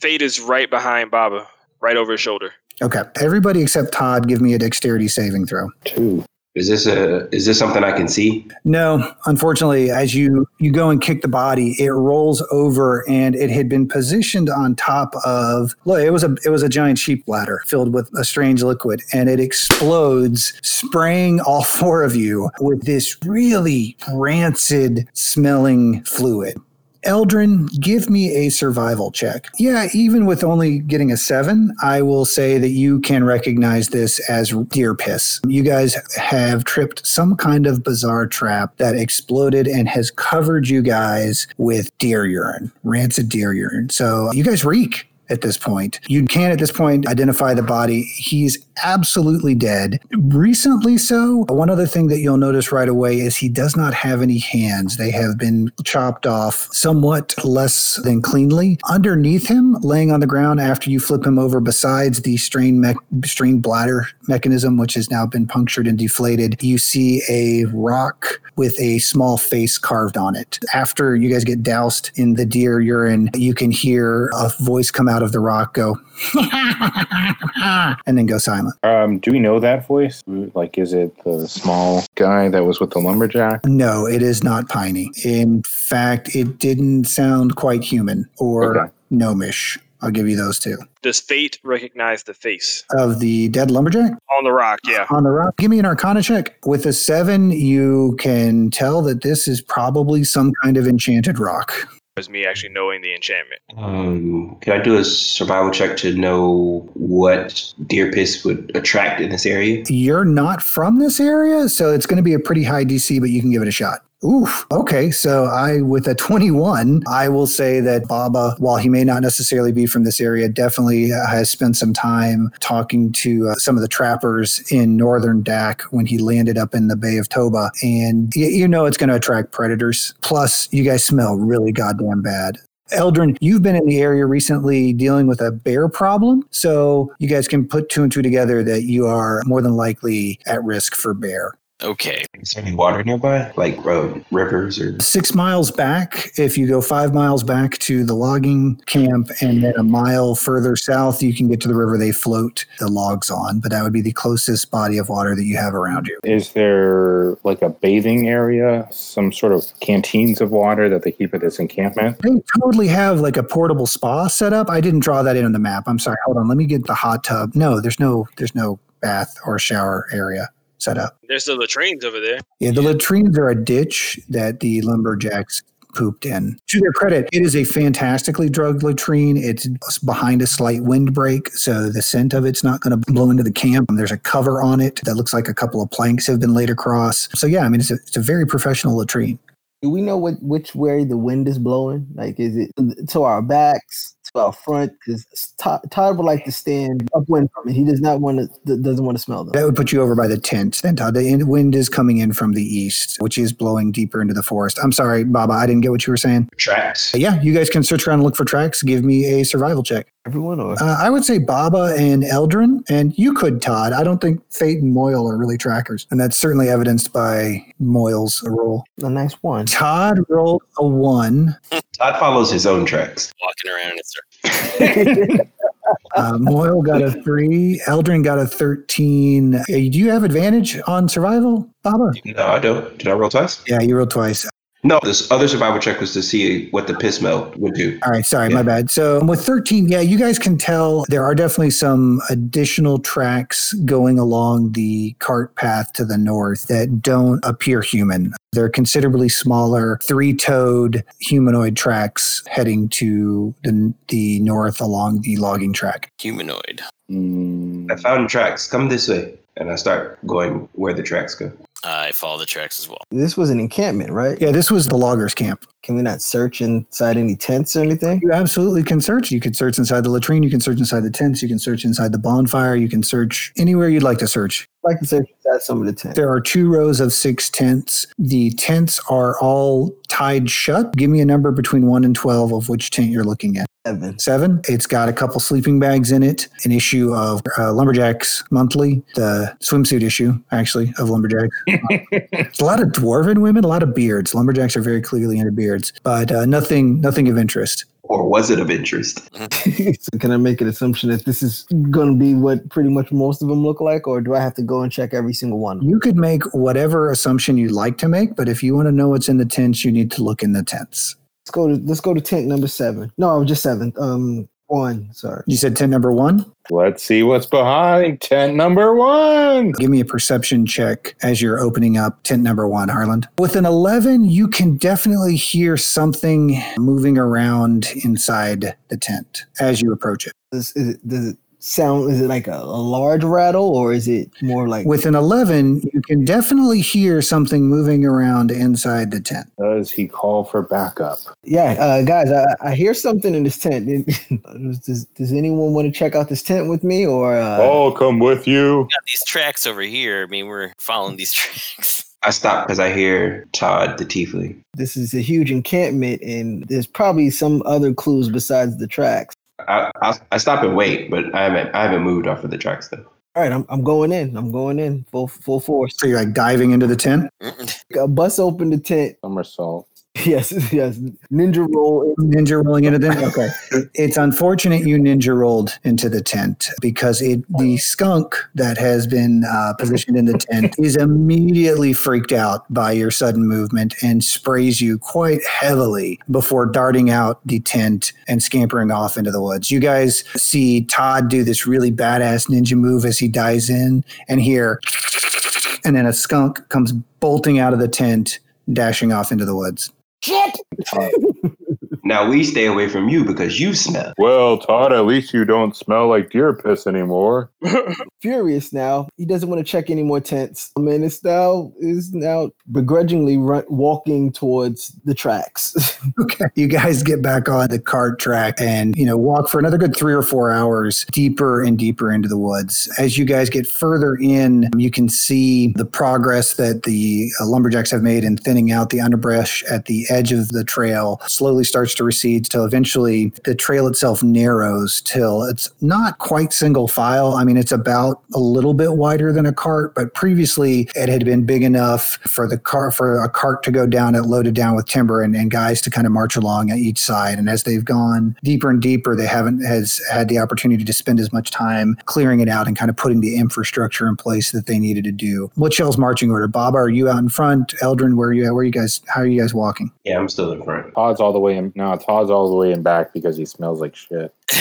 Fate is right behind Baba, right over his shoulder. Okay. Everybody except Todd, give me a dexterity saving throw. Two. is this a is this something I can see? No, unfortunately, as you you go and kick the body, it rolls over, and it had been positioned on top of. Look, it was a it was a giant sheep bladder filled with a strange liquid, and it explodes, spraying all four of you with this really rancid smelling fluid. Eldrin, give me a survival check. Yeah, even with only getting a seven, I will say that you can recognize this as deer piss. You guys have tripped some kind of bizarre trap that exploded and has covered you guys with deer urine, rancid deer urine. So you guys reek at this point. You can at this point identify the body. He's absolutely dead. Recently so. One other thing that you'll notice right away is he does not have any hands. They have been chopped off somewhat less than cleanly. Underneath him, laying on the ground after you flip him over, besides the strain mech- strain bladder mechanism, which has now been punctured and deflated, you see a rock with a small face carved on it. After you guys get doused in the deer urine, you can hear a voice come out of the rock go, and then go silent. Um, do we know that voice? Like, is it the small guy that was with the lumberjack? No, it is not piney. In fact, it didn't sound quite human or Okay. gnomish. I'll give you those two. Does Fate recognize the face Of the dead lumberjack on the rock? Yeah. on the rock, give me an arcana check. With a seven, you can tell that this is probably some kind of enchanted rock. As me actually knowing the enchantment. Um, can I do a survival check to know what deer piss would attract in this area? You're not from this area, so it's going to be a pretty high DC, but you can give it a shot. Oof. Okay. So I, with a 21, I will say that Baba, while he may not necessarily be from this area, definitely has spent some time talking to uh, some of the trappers in northern Dak when he landed up in the Bay of Toba. And y- you know it's going to attract predators. Plus, you guys smell really goddamn bad. Eldrin, you've been in the area recently dealing with a bear problem. So you guys can put two and two together that you are more than likely at risk for bear. Okay. Is there any water nearby, like uh, rivers or? Six miles back, if you go five miles back to the logging camp and then a mile further south, you can get to the river they float the logs on. But that would be the closest body of water that you have around you. Is there like a bathing area, some sort of canteens of water that they keep at this encampment? They totally have like a portable spa set up. I didn't draw that in on the map. I'm sorry. Hold on. Let me get the hot tub. No, there's no there's no bath or shower area set up. There's the latrines over there. Yeah, the latrines are a ditch that the lumberjacks pooped in. To their credit, it is a fantastically drugged latrine. It's behind a slight windbreak, so the scent of it's not going to blow into the camp. There's a cover on it that looks like a couple of planks have been laid across. So yeah, I mean it's a, it's a very professional latrine. Do we know what which way the wind is blowing? Like, is it to our backs, to our front? Because Todd, Todd would like to stand upwind from it. He does not want to. Doesn't want to smell them. That would put you over by the tent. Then Todd, the wind is coming in from the east, which is blowing deeper into the forest. I'm sorry, Baba, I didn't get what you were saying. Tracks. Yeah, you guys can search around and look for tracks. Give me a survival check. Everyone or Uh, I would say Baba and Eldrin, and you could Todd. I don't think Fate and Moyle are really trackers, and that's certainly evidenced by Moyle's roll. a nice one. Todd rolled a one. Todd follows his own tracks. Walking around in a circle. Uh, Moyle got a three. Eldrin got a thirteen. Uh, do you have advantage on survival, Baba? No, I don't. Did I roll twice? Yeah, you rolled twice. No, this other survival check was to see what the piss melt would do. All right, sorry, Yeah. my bad. So with 13, yeah, you guys can tell there are definitely some additional tracks going along the cart path to the north that don't appear human. They're considerably smaller, three-toed humanoid tracks heading to the, the north along the logging track. Humanoid. Mm, I found tracks. Come this way. And I start going where the tracks go. I follow the tracks as well. This was an encampment, right? Yeah, this was the loggers camp. Can we not search inside any tents or anything? You absolutely can search. You can search inside the latrine. You can search inside the tents. You can search inside the bonfire. You can search anywhere you'd like to search. Like to search inside some of the tents. There are two rows of six tents. The tents are all tied shut. Give me a number between one and 12 of which tent you're looking at. Seven. Seven. It's got a couple sleeping bags in it, an issue of uh, Lumberjacks Monthly, the swimsuit issue, actually, of Lumberjacks. It's a lot of dwarven women, a lot of beards. Lumberjacks are very clearly into beards, but uh, nothing, nothing of interest. Or was it of interest? so can I make an assumption that this is going to be what pretty much most of them look like, or do I have to go and check every single one? You could make whatever assumption you'd like to make, but if you want to know what's in the tents, you need to look in the tents. Let's go to let's go to tent number seven. No, just seven. Um, one. Sorry. You said tent number one? let's see what's behind tent number one. Give me a perception check as you're opening up tent number one, Harland. With an 11, you can definitely hear something moving around inside the tent as you approach it. Is, is it, does it sound? Is it like a, a large rattle, or is it more like? With an 11, you can definitely hear something moving around inside the tent. Does he call for backup? yeah, uh, guys, I, I hear something in this tent. does, does anyone want to check out this tent with me, or? Uh, I'll come with you. Got these tracks over here. I mean, we're following these tracks. I stop because I hear Todd the tiefling. This is a huge encampment, and there's probably some other clues besides the tracks. I, I, I stop and wait, but I haven't I haven't moved off of the tracks though. All right, I'm, I'm going in. I'm going in full full force. So you're like diving into the tent. I bust open the tent. Somersault. Yes, yes. Ninja roll. Ninja rolling into the tent. Okay. It's unfortunate you ninja rolled into the tent because it the skunk that has been uh, positioned in the tent is immediately freaked out by your sudden movement and sprays you quite heavily before darting out the tent and scampering off into the woods. You guys see Todd do this really badass ninja move as he dives in and here, and then a skunk comes bolting out of the tent, dashing off into the woods. Shit! Now we stay away from you because you smell. Well, Todd, at least you don't smell like deer piss anymore. Furious now. He doesn't want to check any more tents. I mean, it's now is now begrudgingly run, walking towards the tracks. Okay. You guys get back on the cart track and, you know, walk for another good three or four hours deeper and deeper into the woods. As you guys get further in, you can see the progress that the uh, lumberjacks have made in thinning out the underbrush at the edge of the trail slowly starts to recede till eventually the trail itself narrows till it's not quite single file. I mean, it's about a little bit wider than a cart, but previously it had been big enough for the car for a cart to go down it loaded down with timber and, and guys to kind of march along at each side. And as they've gone deeper and deeper, they haven't has had the opportunity to spend as much time clearing it out and kind of putting the infrastructure in place that they needed to do. What's y'all's marching order? Bob, are you out in front? Eldrin, where are you at? Where are you guys? How are you guys walking? Yeah, I'm still in front. Todd's all the way in. No, Todd's all the way in back because he smells like shit.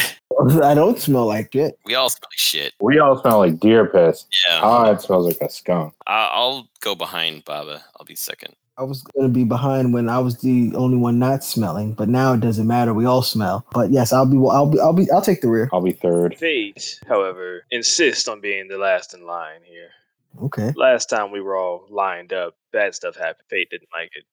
I don't smell like it. We all smell like shit. We all smell like deer piss. Yeah. Ah, Todd smells like a skunk. I- I'll go behind Baba. I'll be second. I was going to be behind when I was the only one not smelling, but now it doesn't matter. We all smell. But yes, I'll be. I'll be. I'll be. I'll take the rear. I'll be third. Fate, however, insists on being the last in line here. Okay. Last time we were all lined up, bad stuff happened. Fate didn't like it.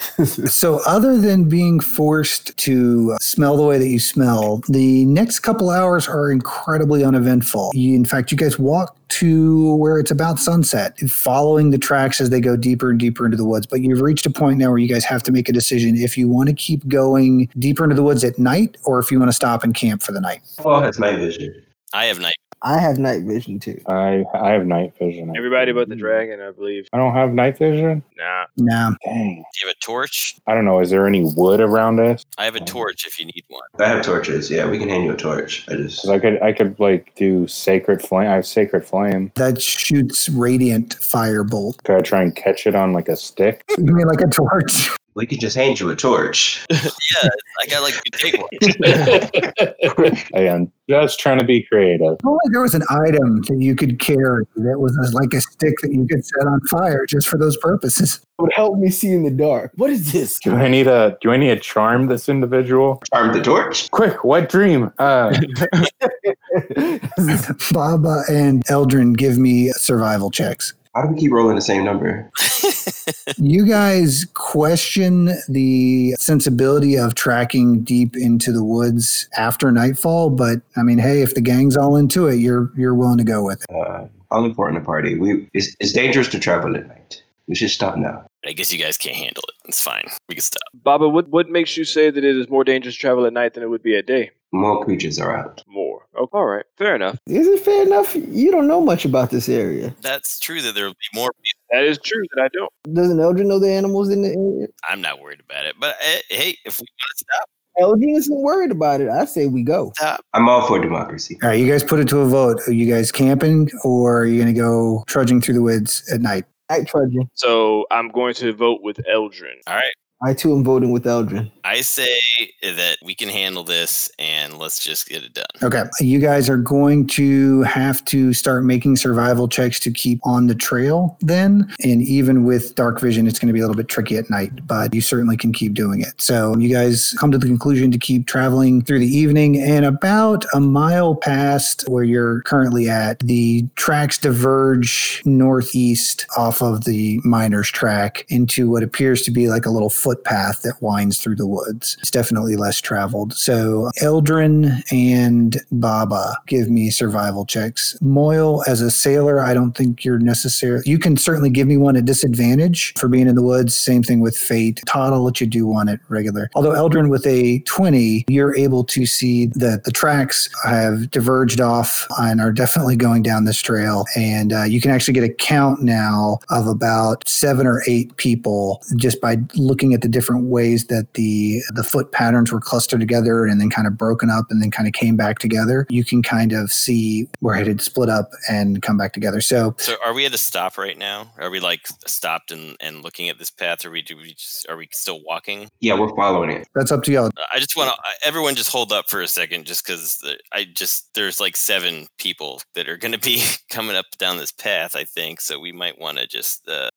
So, other than being forced to smell the way that you smell, the next couple hours are incredibly uneventful. You, in fact, you guys walk to where it's about sunset, following the tracks as they go deeper and deeper into the woods. But you've reached a point now where you guys have to make a decision if you want to keep going deeper into the woods at night or if you want to stop and camp for the night. Well, that's night vision. I have night. I have night vision too. I I have night vision. Everybody but the dragon, I believe. I don't have night vision. Nah. Nah. Dang. Do you have a torch? I don't know. Is there any wood around us? I have a torch if you need one. I have torches. Yeah, we can hand you a torch. I just 'Cause I could I could like do sacred flame. I have sacred flame. that shoots radiant firebolt. Could I try and catch it on like a stick? You mean like a torch? We can just hand you a torch. Yeah, I got like you take one. I am just trying to be creative. If only there was an item that you could carry that was like a stick that you could set on fire just for those purposes. It would help me see in the dark. What is this? Do I need a Do I need to charm this individual? Charm the torch. Quick, what dream? Uh, Baba and Eldrin give me survival checks. How do we keep rolling the same number? You guys question the sensibility of tracking deep into the woods after nightfall, but I mean, hey, if the gang's all into it, you're you're willing to go with it. Uh, all important to party. We it's, it's dangerous to travel at night. We should stop now. I guess you guys can't handle it. It's fine. We can stop. Baba, what, what makes you say that it is more dangerous to travel at night than it would be at day? More creatures are out. More. Oh, all right. Fair enough. Is it fair enough? You don't know much about this area. That's true that there will be more people. That is true that I don't. Doesn't Eldrin know the animals in the area? I'm not worried about it. But eh, hey, if we want to stop, Eldrin isn't worried about it. I say we go. stop. I'm all for democracy. All right, you guys put it to a vote. Are you guys camping or are you going to go trudging through the woods at night? Night trudging. So I'm going to vote with Eldrin. All right. I too am voting with Eldrin. I say that we can handle this and let's just get it done. Okay. You guys are going to have to start making survival checks to keep on the trail then. And even with dark vision, it's going to be a little bit tricky at night, but you certainly can keep doing it. So you guys come to the conclusion to keep traveling through the evening. And about a mile past where you're currently at, the tracks diverge northeast off of the miner's track into what appears to be like a little footpath that winds through the woods. It's definitely less traveled. So Eldrin and Baba give me survival checks. Moyle, as a sailor, I don't think you're necessarily. You can certainly give me one at disadvantage for being in the woods. Same thing with Fate. Todd, I'll let you do one at regular. Although Eldrin with a 20, you're able to see that the tracks have diverged off and are definitely going down this trail. And uh, you can actually get a count now of about seven or eight people just by looking at the different ways that the the foot patterns were clustered together and then kind of broken up and then kind of came back together. You can kind of see where it had split up and come back together. So So are we at a stop right now? Are we like stopped and, and looking at this path? Or we do we just are we still walking? Yeah, we're following it. that's up to y'all. I just want to everyone just hold up for a second, just because I just there's like seven people that are going to be coming up down this path. I think so. We might want to just uh,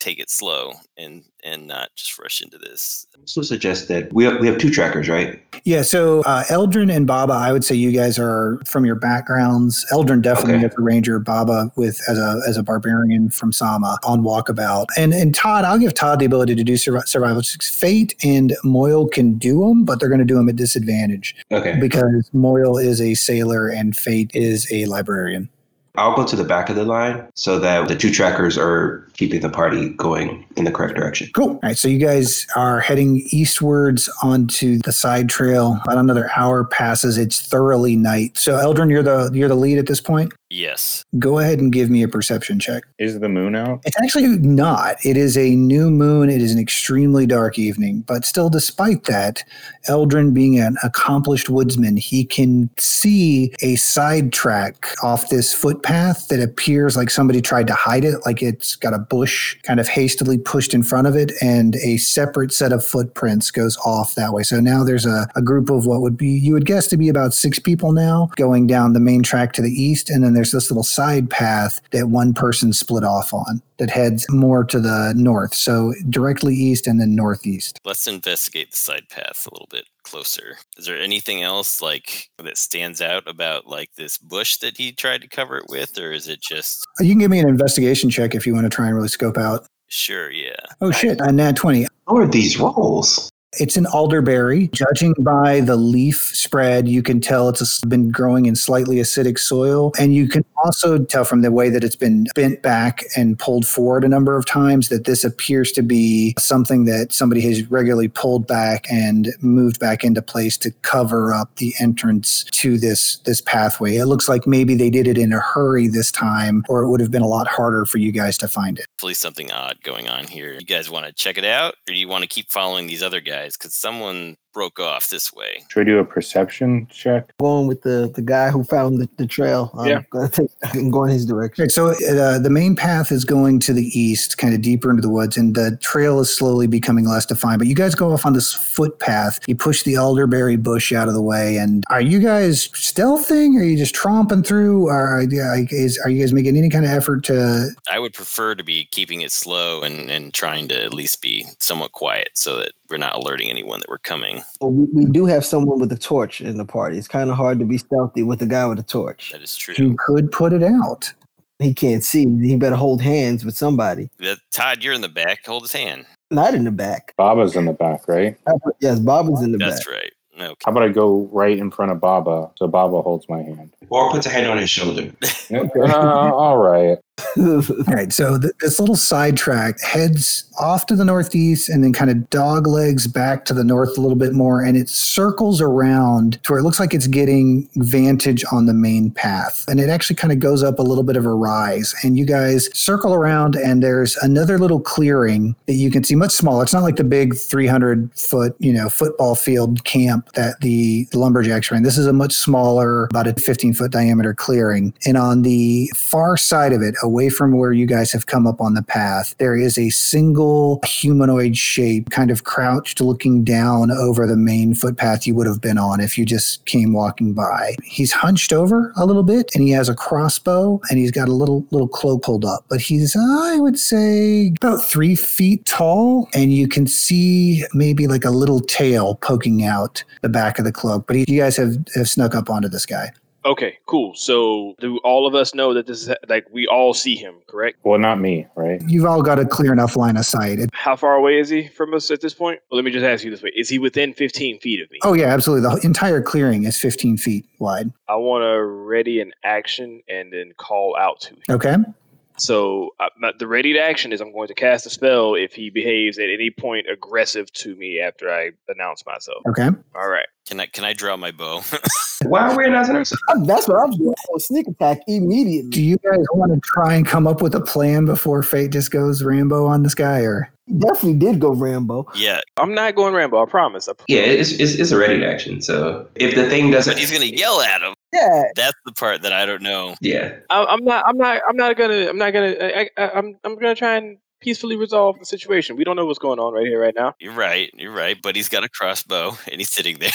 take it slow and and not just rush into this. So suggest that we have, we have two trackers, right? Yeah, so uh, Eldrin and Baba, I would say you guys are from your backgrounds. Eldrin definitely Okay. as a ranger, Baba with as a as a barbarian from Sama on walkabout, and and Todd, I'll give Todd the ability to do survi- survival. checks. Fate and Moyle can do them, but they're going to do them at disadvantage Okay. because Moyle is a sailor and Fate is a librarian. I'll go to the back of the line so that the two trackers are keeping the party going in the correct direction. Cool. All right, so you guys are heading eastwards onto the side trail. About another hour passes. It's thoroughly night. So Eldrin, you're the you're the lead at this point. Yes. Go ahead and give me a perception check. is the moon out? It's actually not. It is a new moon. It is an extremely dark evening. But still, despite that, Eldrin, being an accomplished woodsman, he can see a side track off this footpath that appears like somebody tried to hide it, like it's got a bush kind of hastily pushed in front of it, and a separate set of footprints goes off that way. So now there's a, a group of what would be, you would guess to be about six people now going down the main track to the east, and then there's this little side path that one person split off on that heads more to the north. So directly east and then northeast. Let's investigate the side path a little bit closer. Is there anything else like that stands out about like this bush that he tried to cover it with, or is it just uh, You can give me an investigation check if you want to try and really scope out. sure? Yeah. Oh shit, a nat 20. How are these rolls? It's an elderberry. Judging by the leaf spread, you can tell it's been growing in slightly acidic soil. And you can also tell from the way that it's been bent back and pulled forward a number of times that this appears to be something that somebody has regularly pulled back and moved back into place to cover up the entrance to this this pathway. It looks like maybe they did it in a hurry this time, or it would have been a lot harder for you guys to find it. Hopefully something odd going on here. You guys want to check it out, or do you want to keep following these other guys? Because someone broke off this way. Should we do a perception check? Going with the, the guy who found the, the trail. I'm Yeah. gonna take, I can go in his direction. Right, so uh, the main path is going to the east, kind of deeper into the woods, and the trail is slowly becoming less defined. But you guys go off on this footpath. You push the elderberry bush out of the way, and are you guys stealthing? Are you just tromping through? Or are, you- is, are you guys making any kind of effort to? I would prefer to be keeping it slow and, and trying to at least be somewhat quiet so that we're not alerting anyone that we're coming. Well, we, we do have someone with a torch in the party. It's kind of hard to be stealthy with a guy with a torch. That is true. You could put it out. He can't see. He better hold hands with somebody. That, Todd, you're in the back. Hold his hand. Not in the back. Baba's in the back, right? Yes, Bob is in the That's back. That's right. Okay. How about I go right in front of Baba so Baba holds my hand? Or puts a hand on his shoulder. Uh, all right. All right, so th- this little sidetrack heads off to the northeast and then kind of dog legs back to the north a little bit more, and it circles around to where it looks like it's getting vantage on the main path. And it actually kind of goes up a little bit of a rise. And you guys circle around, and there's another little clearing that you can see much smaller. It's not like the big 300 foot, you know, football field camp that the lumberjacks are in. This is a much smaller, about a 15 foot diameter clearing. And on the far side of it, away from where you guys have come up on the path, there is a single humanoid shape kind of crouched looking down over the main footpath you would have been on if you just came walking by. He's hunched over a little bit and he has a crossbow and he's got a little little cloak pulled up, but he's I would say about three feet tall, and you can see maybe like a little tail poking out the back of the cloak. But he, you guys have, have snuck up onto this guy. Okay, cool. So do all of us know that this is like we all see him, correct? Well, not me, right? You've all got a clear enough line of sight. It- How far away is he from us at this point? Well, let me just ask you this way: Is he within 15 feet of me? oh yeah, absolutely. The entire clearing is 15 feet wide. I want to ready an action and then call out to him. Okay. So uh, my- the ready to action is I'm going to cast a spell if he behaves at any point aggressive to me after I announce myself. Okay. All right. Can I can I draw my bow? Why are we announcing ourselves? That's what I'm doing. I'm sneak attack immediately. Do you guys want to try and come up with a plan before fate just goes Rambo on this guy, or He definitely did go Rambo. yeah, I'm not going Rambo. I promise. I Yeah, it's, it's, it's a ready action. So if the thing doesn't. but he's gonna yell at him. Yeah, That's the part that I don't know. Yeah. I, I'm not. I'm not. I'm not gonna. I'm not gonna. I, I, I'm. I'm gonna try and peacefully resolve the situation. We don't know what's going on right here, right now. You're right. You're right. But he's got a crossbow and he's sitting there.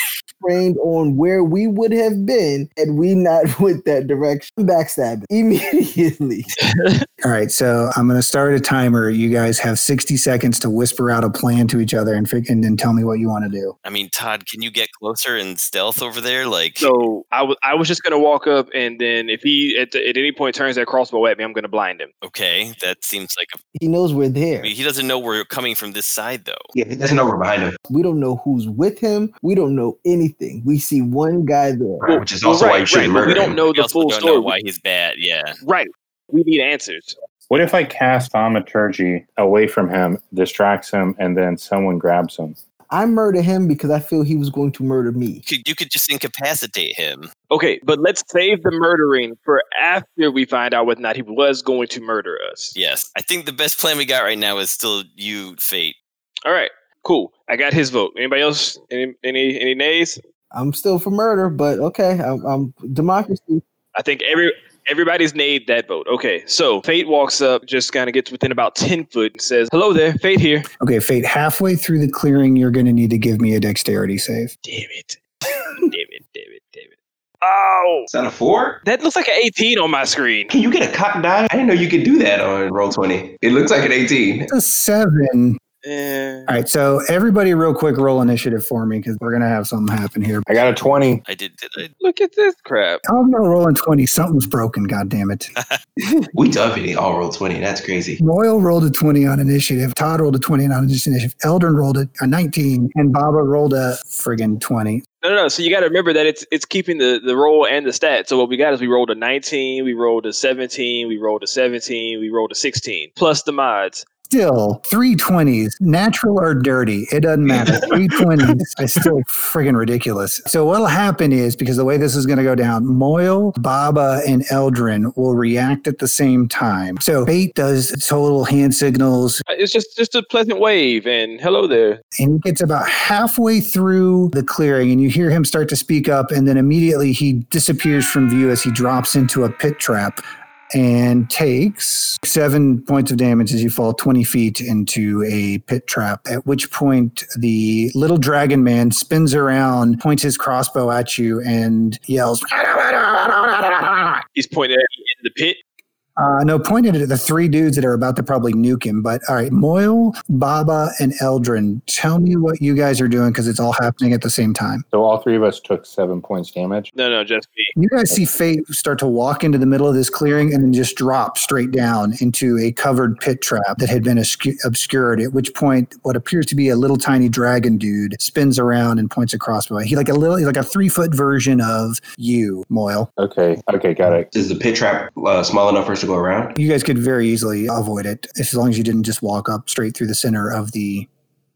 trained on where we would have been had we not went that direction. Backstabbing immediately. all right? So I'm going to start a timer. You guys have 60 seconds to whisper out a plan to each other and fig- and then tell me what you want to do. I mean, Todd, can you get closer and stealth over there? Like, So I was. I was just gonna walk up, and then if he at, the, at any point turns that crossbow at me, I'm gonna blind him. okay, that seems like a, He knows we're there. I mean, he doesn't know we're coming from this side, though. Yeah, he doesn't know we're behind him, We don't know who's with him. We don't know anything. We see one guy there. right, which is Well, also why you shouldn't right, murder we don't him. know We the also full don't story. know why he's bad. Yeah. Right. We need answers. What if I cast thaumaturgy away from him, distracts him, and then someone grabs him? I murder him because I feel he was going to murder me. You could, you could just incapacitate him. Okay, but let's save the murdering for after we find out whether or not he was going to murder us. Yes. I think the best plan we got right now is still you, Fate. All right, cool. I got his vote. Anybody else? Any any any nays? I'm still for murder, but okay. I'm, I'm democracy. I think every everybody's named that vote. Okay, so Fate walks up, just kind of gets within about ten foot, and says, "Hello there, Fate here." Okay, Fate, halfway through the clearing, you're going to need to give me a dexterity save. Damn it! damn it! Damn it! Damn it! Oh, Is that a four? that looks like an 18 on my screen. Can you get a cock die? I didn't know you could do that on Roll20. It looks like an eighteen. It's a seven. Eh. All right, so everybody, real quick, roll initiative for me because we're gonna have something happen here. I got a 20. I did. Did I? Look at this crap. I'm not rolling twenty. Something's broken. God damn it. We definitely all roll twenty. That's crazy. Royal rolled a 20 on initiative. Todd rolled a 20 on initiative. Eldrin rolled a, a 19. And Baba rolled a friggin' 20. No, no, no. So you got to remember that it's it's keeping the, the roll and the stat. So what we got is we rolled a 19, we rolled a 17, we rolled a 17, we rolled a 16, plus the mods. Still, 320s, natural or dirty, it doesn't matter. Three 20s is still friggin' ridiculous. So, what'll happen is because the way this is going to go down, Moyle, Baba, and Eldrin will react at the same time. So, Fate does total hand signals, Uh, It's just just a pleasant wave and hello there. and he gets about halfway through the clearing, and you hear him start to speak up, and then immediately he disappears from view as he drops into a pit trap and takes seven points of damage as you fall 20 feet into a pit trap. At which point, the little dragon man spins around, points his crossbow at you, and yells. He's pointing at in the pit. Uh, no, pointed at the three dudes that are about to probably nuke him. But all right, Moyle, Baba, and Eldrin, tell me what you guys are doing because it's all happening at the same time. So all three of us took seven points damage. No, no, just me. You guys see Fate start to walk into the middle of this clearing and then just drop straight down into a covered pit trap that had been obscu- obscured. At which point, what appears to be a little tiny dragon dude spins around and points a crossbow. He like a little, he's like a three foot version of you, Moyle. Okay. Okay. Got it. Is the pit trap uh, small enough for us to go around? You guys could very easily avoid it as long as you didn't just walk up straight through the center of the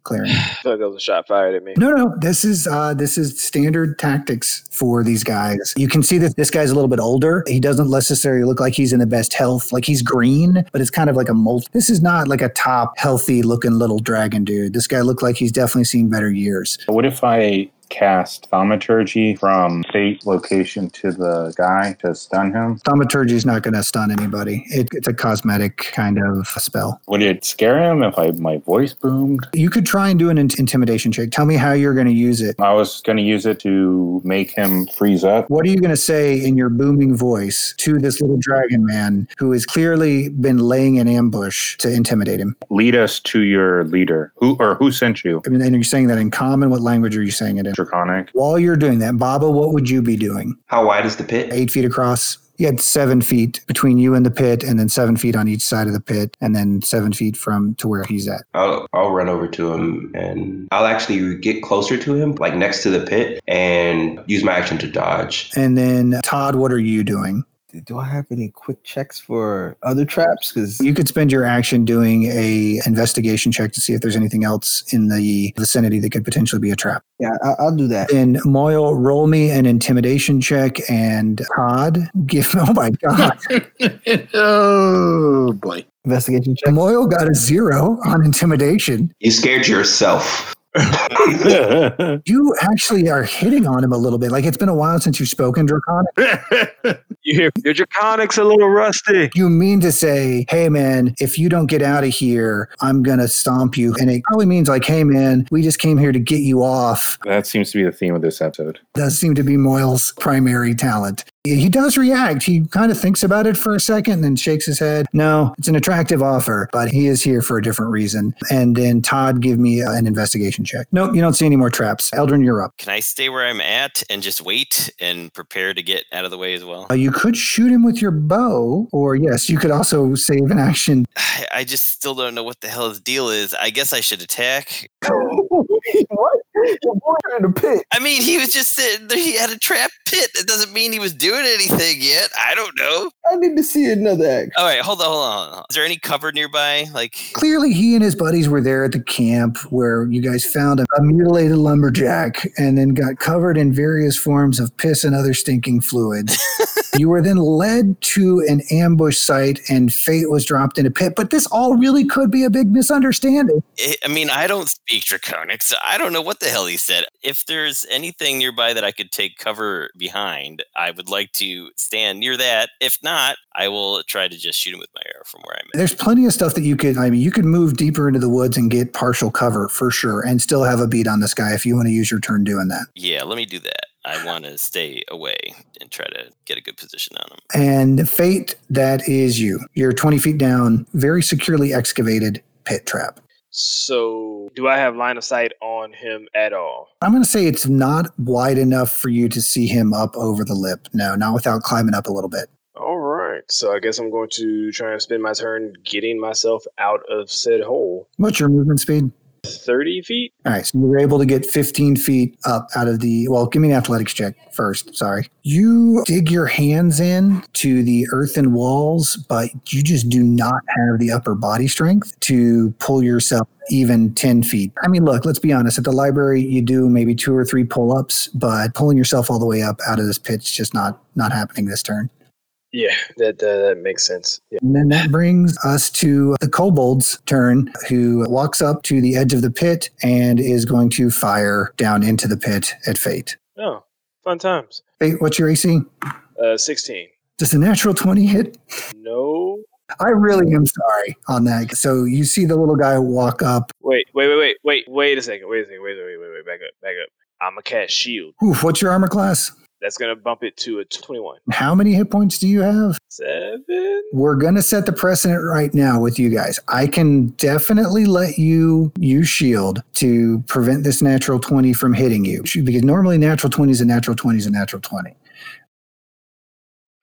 clearing. I feel like that was a shot fired at me. No, no, this is uh, this is standard tactics for these guys. You can see that this guy's a little bit older. He doesn't necessarily look like he's in the best health. Like he's green, but it's kind of like a molt. This is not like a top healthy looking little dragon dude. This guy looked like he's definitely seen better years. What if I cast thaumaturgy from fate location to the guy to stun him? Thaumaturgy is not going to stun anybody. It, it's a cosmetic kind of spell. Would it scare him if I my voice boomed? You could try and do an in- intimidation check. Tell me how you're going to use it. I was going to use it to make him freeze up. What are you going to say in your booming voice to this little dragon man who has clearly been laying an ambush to intimidate him? Lead us to your leader. Who or who sent you? I mean, and you're saying that in common. What language are you saying it in? Draconic. While you're doing that, Baba, what would you be doing? How wide is the pit? Eight feet across. You had seven feet between you and the pit, and then seven feet on each side of the pit, and then seven feet from to where he's at. I'll I'll run over to him and I'll actually get closer to him, like next to the pit, and use my action to dodge. And then Todd, what are you doing? Do I have any quick checks for other traps? Because You could spend your action doing a investigation check to see if there's anything else in the vicinity that could potentially be a trap. yeah, I, I'll do that. Then Moyle, roll me an intimidation check, and Todd, give. Oh my god, oh boy. Investigation check. Moyle got a zero on intimidation. You scared yourself. You actually are hitting on him a little bit. Like it's been a while since you've spoken Draconic. You hear your Draconic's a little rusty. You mean to say, hey man, if you don't get out of here, I'm gonna stomp you. And it probably means like, hey man, we just came here to get you off. that seems to be the theme of this episode. Does seem to be Moyle's primary talent. He does react. He kind of thinks about it for a second and then shakes his head. No, it's an attractive offer, but he is here for a different reason. And then Todd, give me an investigation check. Nope, you don't see any more traps. Eldrin, you're up. Can I stay where I'm at and just wait and prepare to get out of the way as well? Uh, you could shoot him with your bow, or yes, you could also save an action. I, just still don't know what the hell his deal is. I guess I should attack. what? Your boy in the pit. I mean, he was just sitting there. He had a trap pit. It doesn't mean he was doing anything yet. I don't know. I need to see another act. All right, hold on, hold on. Hold on. Is there any cover nearby? Like, Clearly, he and his buddies were there at the camp where you guys found a, a mutilated lumberjack and then got covered in various forms of piss and other stinking fluids. you were then led to an ambush site and fate was dropped in a pit. But this all really could be a big misunderstanding. I I mean, I don't speak Draconic, so I don't know what the hell he said. If there's anything nearby that I could take cover behind, I would like to stand near that. If not, I will try to just shoot him with my arrow from where I'm at. There's plenty of stuff that you could, I mean, you could move deeper into the woods and get partial cover for sure and still have a beat on this guy if you want to use your turn doing that. Yeah, let me do that. I want to stay away and try to get a good position on him. And fate, that is you. You're 20 feet down, very securely excavated pit trap. So, do I have line of sight on him at all? I'm going to say it's not wide enough for you to see him up over the lip. No, not without climbing up a little bit. All right. So, I guess I'm going to try and spend my turn getting myself out of said hole. What's your movement speed? 30 feet? All right, so you were able to get 15 feet up out of the. Well, give me an athletics check first. Sorry. You dig your hands in to the earthen walls, but you just do not have the upper body strength to pull yourself even 10 feet. I mean, look, let's be honest. At the library, you do maybe two or three pull ups, but pulling yourself all the way up out of this pit's just not not happening this turn. Yeah, that, uh, that makes sense. Yeah. And then that brings us to the kobold's turn, who walks up to the edge of the pit and is going to fire down into the pit at Fate. Oh, fun times. Fate, what's your AC? Uh, 16. Does a natural 20 hit? No. I really am sorry on that. So you see the little guy walk up. Wait, wait, wait, wait, wait, wait a second. Wait a second. Wait, wait, wait, wait. Back up, back up. I'm a cast shield. Oof, what's your armor class? That's gonna bump it to a 21. How many hit points do you have? Seven. We're going to set the precedent right now with you guys. I can definitely let you use shield to prevent this natural 20 from hitting you because normally natural 20 is a natural 20 is a natural 20.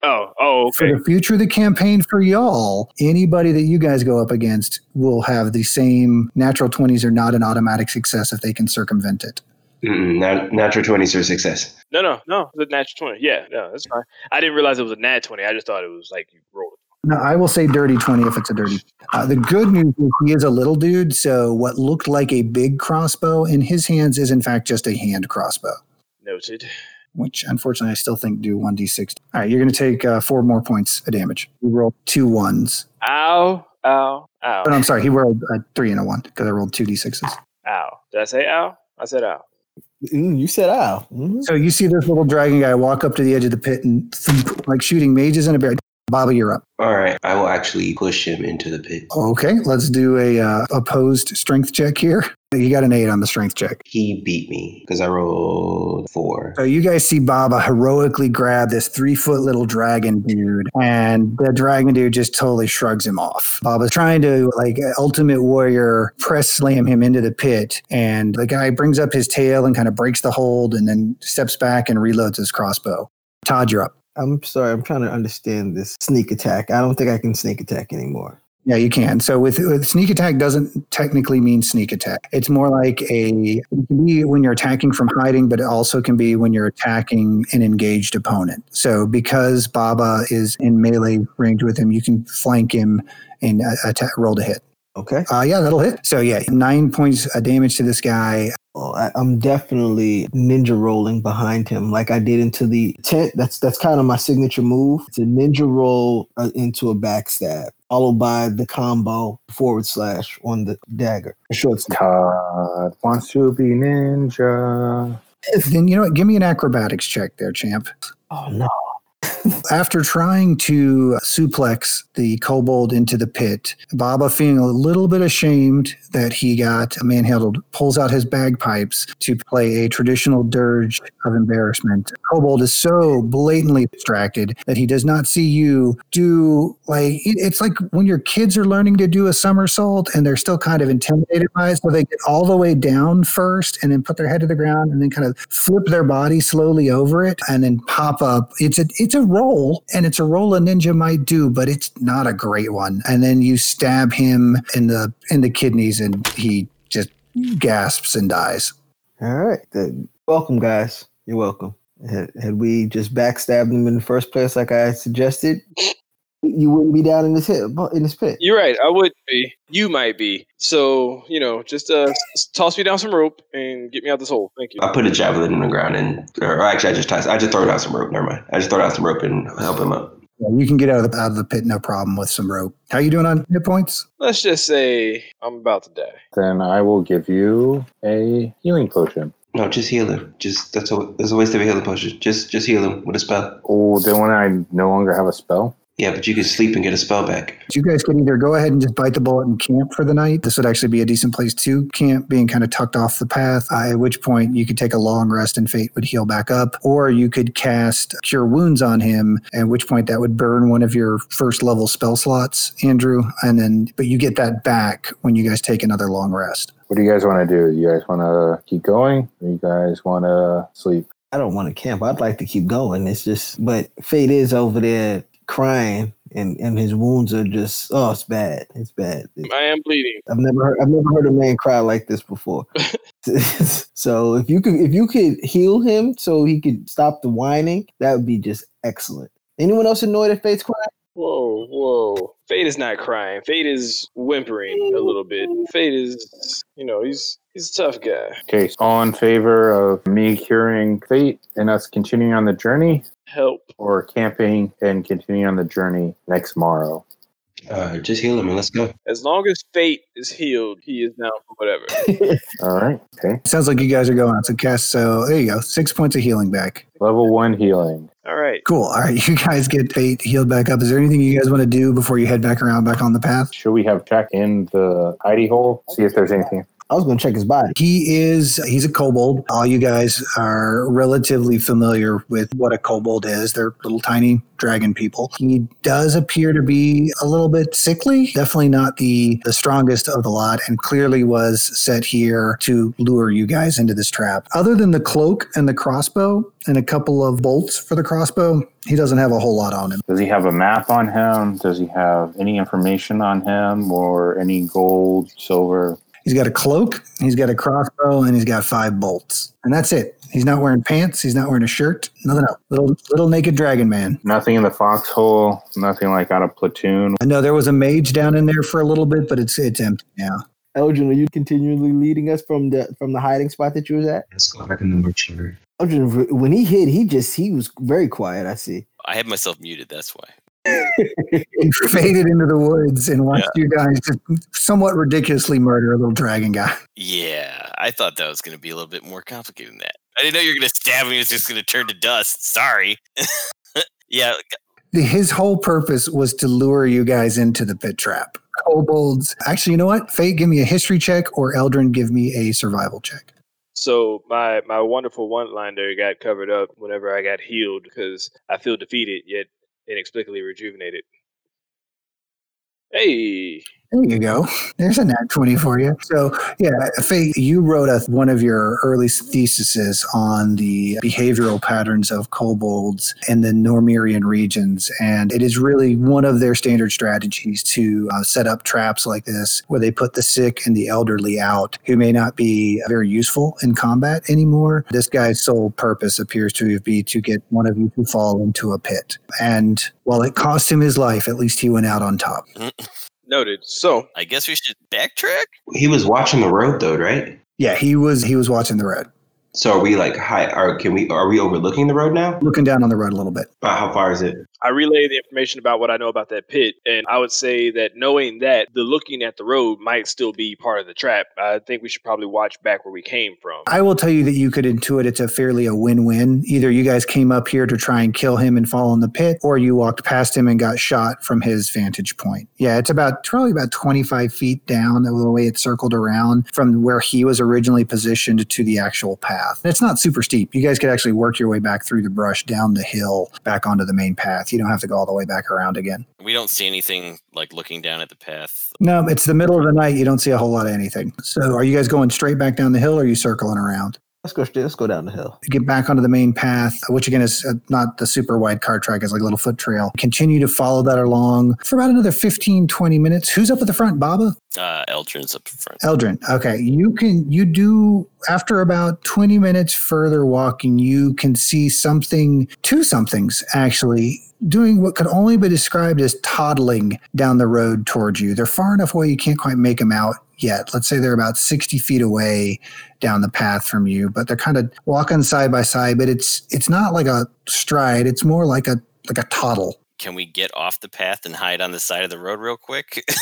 Oh, oh, For the future of the campaign for y'all, anybody that you guys go up against will have the same natural 20s are not an automatic success if they can circumvent it. Mm-mm, nat- natural 20s are a success. No, no, no. The natural 20. Yeah, no, that's fine. I didn't realize it was a nat 20. I just thought it was like you rolled. No, I will say dirty 20 if it's a dirty. Uh, the good news is he is a little dude, so what looked like a big crossbow in his hands is in fact just a hand crossbow, Noted. which unfortunately I still think do 1d6. All right, you're going to take uh, four more points of damage. You rolled two ones. Ow, ow, ow, Oh, no, I'm sorry, he rolled a three and a one because I rolled two d6s. ow. Did I say ow? I said ow. Mm, you said ow. Mhm. So you see this little dragon guy walk up to the edge of the pit and thump, like shooting mages in a bear. Baba, you're up. All right, I will actually push him into the pit. Okay, let's do a uh, opposed strength check here. You got an eight on the strength check. He beat me because I rolled four. So you guys see Baba heroically grab this three foot little dragon dude, and the dragon dude just totally shrugs him off. Baba's trying to, like, ultimate warrior, press slam him into the pit, and the guy brings up his tail and kind of breaks the hold and then steps back and reloads his crossbow. Todd, you're up. I'm sorry. I'm trying to understand this sneak attack. I don't think I can sneak attack anymore. Yeah, you can. So with, with sneak attack doesn't technically mean sneak attack. It's more like a it can be when you're attacking from hiding, but it also can be when you're attacking an engaged opponent. So because Baba is in melee range with him, you can flank him and uh, attack, roll to hit. Okay. Uh, yeah, that'll hit. So yeah, nine points of damage to this guy. Well, I, I'm definitely ninja rolling behind him, like I did into the tent. That's that's kind of my signature move. It's a ninja roll uh, into a backstab, followed by the combo forward slash on the dagger. Short snap. Todd wants to be ninja. Then you know what? Give me an acrobatics check there, champ. Oh no! After trying to suplex the kobold into the pit, Baba, feeling a little bit ashamed that he got manhandled, pulls out his bagpipes to play a traditional dirge of embarrassment. Kobold is so blatantly distracted that he does not see you do like it- it's like when your kids are learning to do a somersault and they're still kind of intimidated by it, so they get all the way down first and then put their head to the ground and then kind of flip their body slowly over it and then pop up. It's a it's a roll and it's a roll a ninja might do, but it's not a great one. And then you stab him in the in the kidneys and he just gasps and dies. All right. Then welcome, guys. You're welcome. Had, had we just backstabbed him in the first place, like I suggested, you wouldn't be down in this hit in this pit. You're right. I would be. You might be. So you know, just uh, toss me down some rope and get me out of this hole. Thank you. I put a javelin in the ground and, or actually, I just toss, I just throw down some rope. Never mind. I just throw down some rope and help him up. Yeah, you can get out of the out of the pit no problem with some rope. How you doing on hit points? Let's just say I'm about to die. Then I will give you a healing potion. No, just heal him. Just that's a that's a waste of a healing potion. Just just heal him with a spell. Oh, then when I no longer have a spell? Yeah, but you could sleep and get a spell back. You guys could either go ahead and just bite the bullet and camp for the night. This would actually be a decent place to camp, being kind of tucked off the path. Uh, at which point you could take a long rest and fate would heal back up, or you could cast Cure Wounds on him. At which point that would burn one of your first level spell slots, Andrew, and then but you get that back when you guys take another long rest. What do you guys want to do? You guys want to keep going? Or you guys want to sleep? I don't want to camp. I'd like to keep going. It's just, but Fate is over there crying, and and his wounds are just, oh, it's bad. It's bad. I am bleeding. I've never heard, I've never heard a man cry like this before. so if you could if you could heal him so he could stop the whining, that would be just excellent. Anyone else annoyed at Fate's crying? Whoa, whoa. Fate is not crying. Fate is whimpering a little bit. Fate is, you know, he's he's a tough guy. Okay, so all in favor of me curing fate and us continuing on the journey, Help. or camping and continuing on the journey next morrow? Uh, just heal him and let's go. As long as Fate is healed, he is down for whatever. All right. Okay. Sounds like you guys are going to cast. So there you go, six points of healing back. Level one healing. All right. Cool. All right, you guys get fate healed back up. Is there anything you guys want to do before you head back around back on the path? Should we have checked in the hidey hole? See if there's anything. I was gonna check his body. He is he's a kobold. All you guys are relatively familiar with what a kobold is. They're little tiny dragon people. He does appear to be a little bit sickly. Definitely not the the strongest of the lot and clearly was set here to lure you guys into this trap. Other than the cloak and the crossbow and a couple of bolts for the crossbow, he doesn't have a whole lot on him. Does he have a map on him? Does he have any information on him or any gold, silver? He's got a cloak, he's got a crossbow, and he's got five bolts. And that's it. He's not wearing pants, he's not wearing a shirt, nothing else. Little little naked dragon man. Nothing in the foxhole. Nothing like out of platoon. I know there was a mage down in there for a little bit, but it's it's empty now. Eldrin, are you continually leading us from the from the hiding spot that you was at? Let's go back in the mortuary. Eldrin, when he hid, he just he was very quiet. I see. I had myself muted. That's why. He faded into the woods and watched you guys just somewhat ridiculously murder a little dragon guy. Yeah, I thought that was going to be a little bit more complicated than that. I didn't know you were going to stab me. It's just going to turn to dust. Sorry. yeah, His whole purpose was to lure you guys into the pit trap. Kobolds. Actually, you know what? Fate, give me a history check, or Eldrin, give me a survival check. So my my wonderful one liner got covered up whenever I got healed because I feel defeated yet inexplicably rejuvenated. Hey, There you go. There's a nat 20 for you. So, yeah, Fate, you wrote a, one of your early theses on the behavioral patterns of kobolds in the Normirian regions. And it is really one of their standard strategies to uh, set up traps like this, where they put the sick and the elderly out who may not be very useful in combat anymore. This guy's sole purpose appears to be to get one of you to fall into a pit. And while it cost him his life, at least he went out on top. noted. So I guess we should backtrack. He was watching the road though, right? Yeah, he was he was watching the road. So are we like high? Are can we? Are we overlooking the road now? looking down on the road a little bit. About how far is it? I relay the information about what I know about that pit, and I would say that knowing that the looking at the road might still be part of the trap. I think we should probably watch back where we came from. I will tell you that you could intuit it's a fairly a win-win. Either you guys came up here to try and kill him and fall in the pit, or you walked past him and got shot from his vantage point. Yeah, it's about probably about 25 feet down the way it circled around from where he was originally positioned to the actual path. It's not super steep. You guys could actually work your way back through the brush down the hill back onto the main path. You don't have to go all the way back around again. We don't see anything like looking down at the path. No, it's the middle of the night. You don't see a whole lot of anything. So, are you guys going straight back down the hill, or are you circling around? Let's go. Let's go down the hill. You get back onto the main path, which again is uh, not the super wide car track, it's like a little foot trail. Continue to follow that along for about another 15, 20 minutes. Who's up at the front, Baba? Uh, Eldrin's up front. Eldrin. Okay. You can, you do, after about 20 minutes further walking, you can see something, two somethings actually. Doing what could only be described as toddling down the road towards you. They're far enough away you can't quite make them out yet. Let's say they're about 60 feet away down the path from you, but they're kind of walking side by side, but it's it's not like a stride, it's more like a like a toddle. Can we get off the path and hide on the side of the road real quick?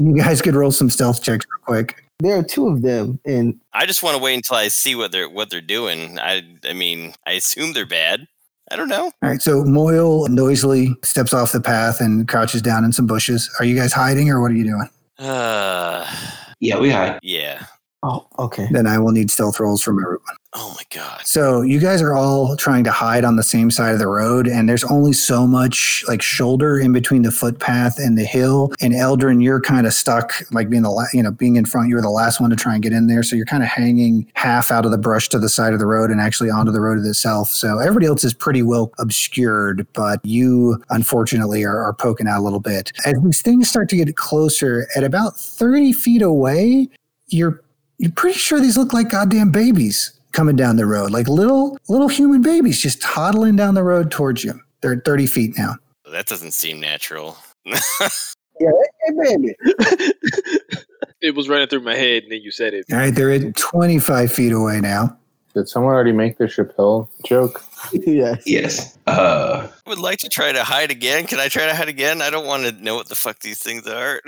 You guys could roll some stealth checks real quick. There are two of them, and I just want to wait until I see what they're what they're doing. I I mean, I assume they're bad. I don't know. All right, so Moyle noisily steps off the path and crouches down in some bushes. Are you guys hiding or what are you doing? Uh, Yeah, we hide. yeah. Oh, okay. Then I will need stealth rolls from everyone. Oh my god. So you guys are all trying to hide on the same side of the road, and there's only so much like shoulder in between the footpath and the hill. And Eldrin, you're kind of stuck, like being the la- you know being in front. You were the last one to try and get in there, so you're kind of hanging half out of the brush to the side of the road and actually onto the road itself. So everybody else is pretty well obscured, but you unfortunately are, are poking out a little bit. As these things start to get closer, at about 30 feet away, you're you're pretty sure these look like goddamn babies coming down the road, like little little human babies just toddling down the road towards you. They're at 30 feet now. That doesn't seem natural. Yeah, hey, baby. it was running through my head, and then you said it. All right, they're at 25 feet away now. Did someone already make the Chappelle joke? yeah. Yes. Uh, would like to try to hide again. Can I try to hide again? I don't want to know what the fuck these things are.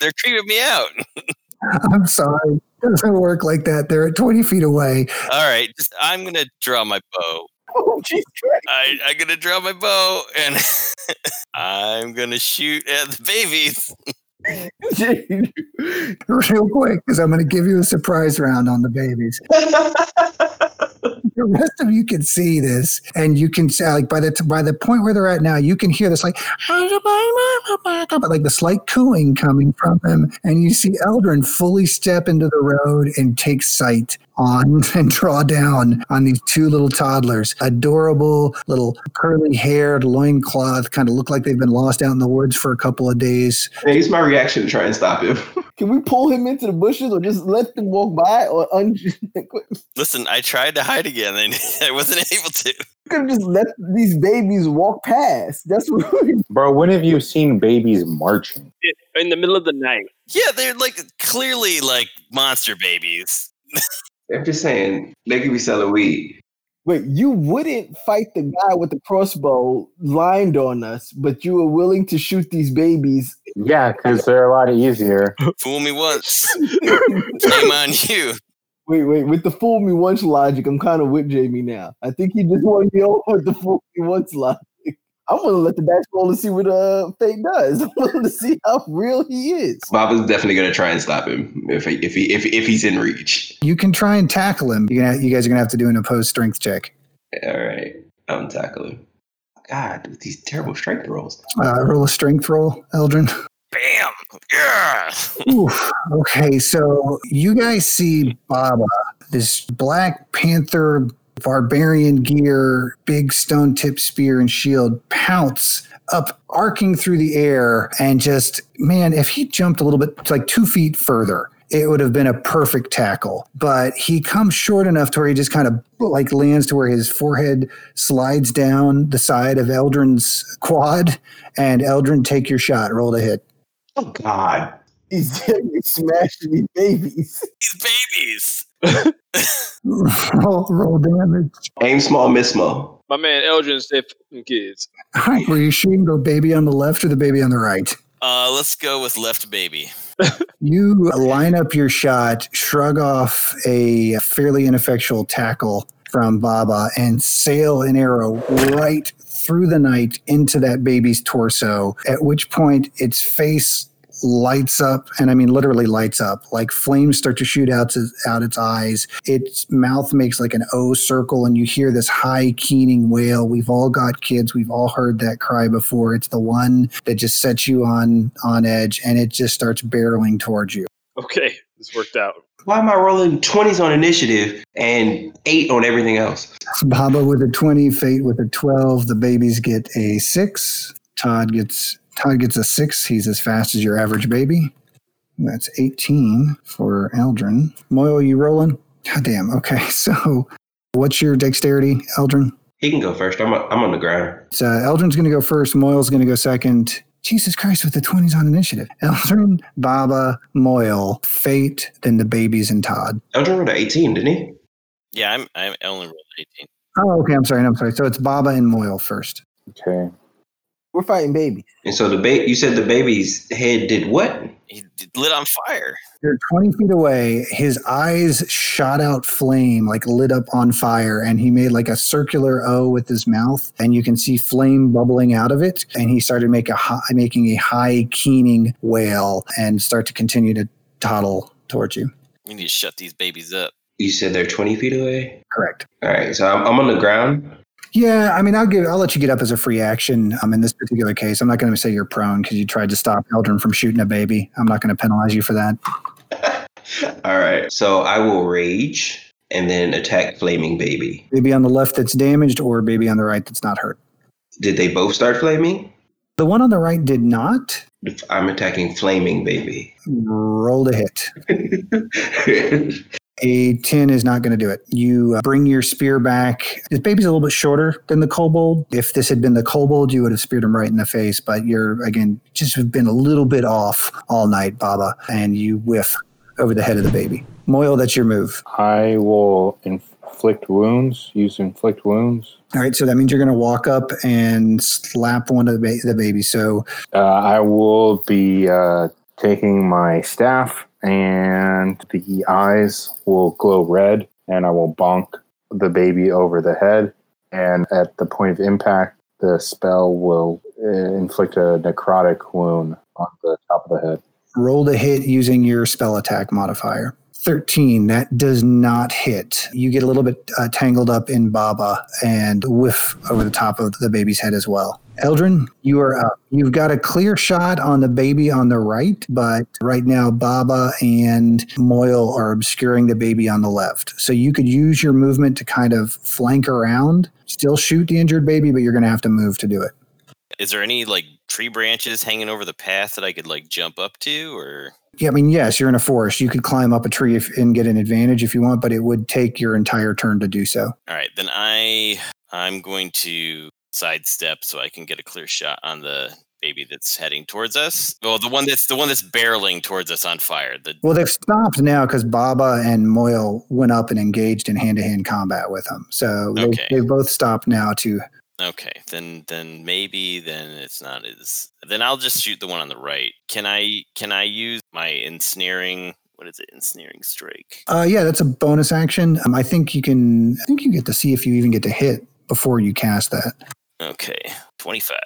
They're creeping me out. I'm sorry. Doesn't work like that. They're at 20 feet away. All right, just I'm gonna draw my bow. Oh. I, I'm gonna draw my bow and I'm gonna shoot at the babies. Real quick, because I'm going to give you a surprise round on the babies. The rest of you can see this, and you can say, like by the t- by the point where they're at now, you can hear this like like the slight cooing coming from them, and you see Eldrin fully step into the road and take sight on and draw down on these two little toddlers, adorable little curly haired loincloth, kind of look like they've been lost out in the woods for a couple of days. hey, it's my reaction to try and stop him. Can we pull him into the bushes or just let them walk by? Or un- Listen, I tried to hide again and I wasn't able to. You could have just let these babies walk past. That's what Bro, when have you seen babies marching? In the middle of the night. Yeah, they're like clearly like monster babies. I'm just saying, they could be selling weed. Wait, you wouldn't fight the guy with the crossbow lined on us, but you were willing to shoot these babies. Yeah, because they're a lot easier. Fool me once, shame on you. Wait, wait, with the fool me once logic, I'm kind of with Jamie now. I think he just wanted to be over with the fool me once logic. I'm gonna let the dice roll and see what uh fate does. I'm willing to see how real he is. Baba's definitely gonna try and stop him if he, if he if if he's in reach. You can try and tackle him. You're gonna, you guys are gonna have to do an opposed strength check. All right, I'm tackling. God, with these terrible strength rolls. Uh, roll a strength roll, Eldrin. Bam! Yeah. Oof. Okay, so you guys see Baba, this Black Panther barbarian gear, big stone tip spear and shield, pounce up, arcing through the air, and just, man, if he jumped a little bit, like two feet further, it would have been a perfect tackle. But he comes short enough to where he just kind of like lands to where his forehead slides down the side of Eldrin's quad. And Eldrin, take your shot. Roll to hit. Oh God, He's he's smashing these babies. These babies. Roll, roll damage. aim small, miss small. My man Eldrin said "F them kids. All right, were you shooting the baby on the left or the baby on the right? Uh, let's go with left baby. You line up your shot, shrug off a fairly ineffectual tackle from Baba, and sail an arrow right through the night into that baby's torso, at which point its face lights up and i mean literally lights up. Like flames start to shoot out, to, out its eyes. Its mouth makes like an o circle and you hear this high keening wail. We've all got kids. We've all heard that cry before. It's the one that just sets you on on edge and it just starts barreling towards you. Okay, this worked out. Why am I rolling twenties on initiative and eight on everything else? baba with a 20 fate with a 12 the babies get a 6 todd gets todd gets a 6 he's as fast as your average baby. That's 18 for eldrin. Moyle you rolling? God damn. Okay so what's your dexterity eldrin? He can go first. I'm I'm on the ground. so eldrin's going to go first. Moyle's going to go second. Jesus christ with the 20s on initiative. Eldrin baba moyle fate then the babies and todd. Eldrin rolled an 18, didn't he? Yeah, I'm. I only rolled 18. oh okay. I'm sorry. I'm sorry. So it's baba and moyle first. Okay. We're fighting baby. And so the ba- you said the baby's head did what? He lit on fire. You're 20 feet away. His eyes shot out flame, like lit up on fire, and he made like a circular O with his mouth, and you can see flame bubbling out of it. And he started make a high, making a high keening wail and start to continue to toddle towards you. You need to shut these babies up. You said they're 20 feet away? Correct. All right, so I'm, I'm on the ground. Yeah, I mean, I'll give, I'll let you get up as a free action. Um, in this particular case, I'm not going to say you're prone because you tried to stop Eldrin from shooting a baby. I'm not going to penalize you for that. All right, so I will rage and then attack Flaming Baby. Baby on the left that's damaged, or baby on the right that's not hurt. Did they both start flaming? The one on the right did not. I'm attacking Flaming Baby. Roll to hit. A 10 is not going to do it. You uh, bring your spear back. This baby's a little bit shorter than the kobold. If this had been the kobold, you would have speared him right in the face. But you're, again, just have been a little bit off all night, Baba, and you whiff over the head of the baby. Moyle, that's your move. I will inflict wounds, use inflict wounds. All right, so that means you're going to walk up and slap one of the, ba- the babies. So Uh, I will be uh, taking my staff, and the eyes will glow red, and I will bonk the baby over the head. And at the point of impact, the spell will uh, inflict a necrotic wound on the top of the head. roll to hit using your spell attack modifier. 13, that does not hit. You get a little bit uh, tangled up in Baba and whiff over the top of the baby's head as well. Eldrin, you are up. You've got a clear shot on the baby on the right, but right now Baba and Moyle are obscuring the baby on the left. So you could use your movement to kind of flank around, still shoot the injured baby, but you're going to have to move to do it. Is there any like tree branches hanging over the path that I could like jump up to or Yeah, I mean, yes, you're in a forest. You could climb up a tree if, and get an advantage if you want, but it would take your entire turn to do so. All right, then I I'm going to sidestep so I can get a clear shot on the baby that's heading towards us. Well, the one that's the one that's barreling towards us on fire. The Well, they've stopped now because Baba and Moyle went up and engaged in hand to hand combat with them. So they, Okay. they've both stopped now to. Okay, then then maybe then it's not as then I'll just shoot the one on the right. Can I can I use my ensnaring what is it? Ensnaring strike. Uh, yeah, that's a bonus action. Um, I think you can. I think you get to see if you even get to hit before you cast that. Okay, 25.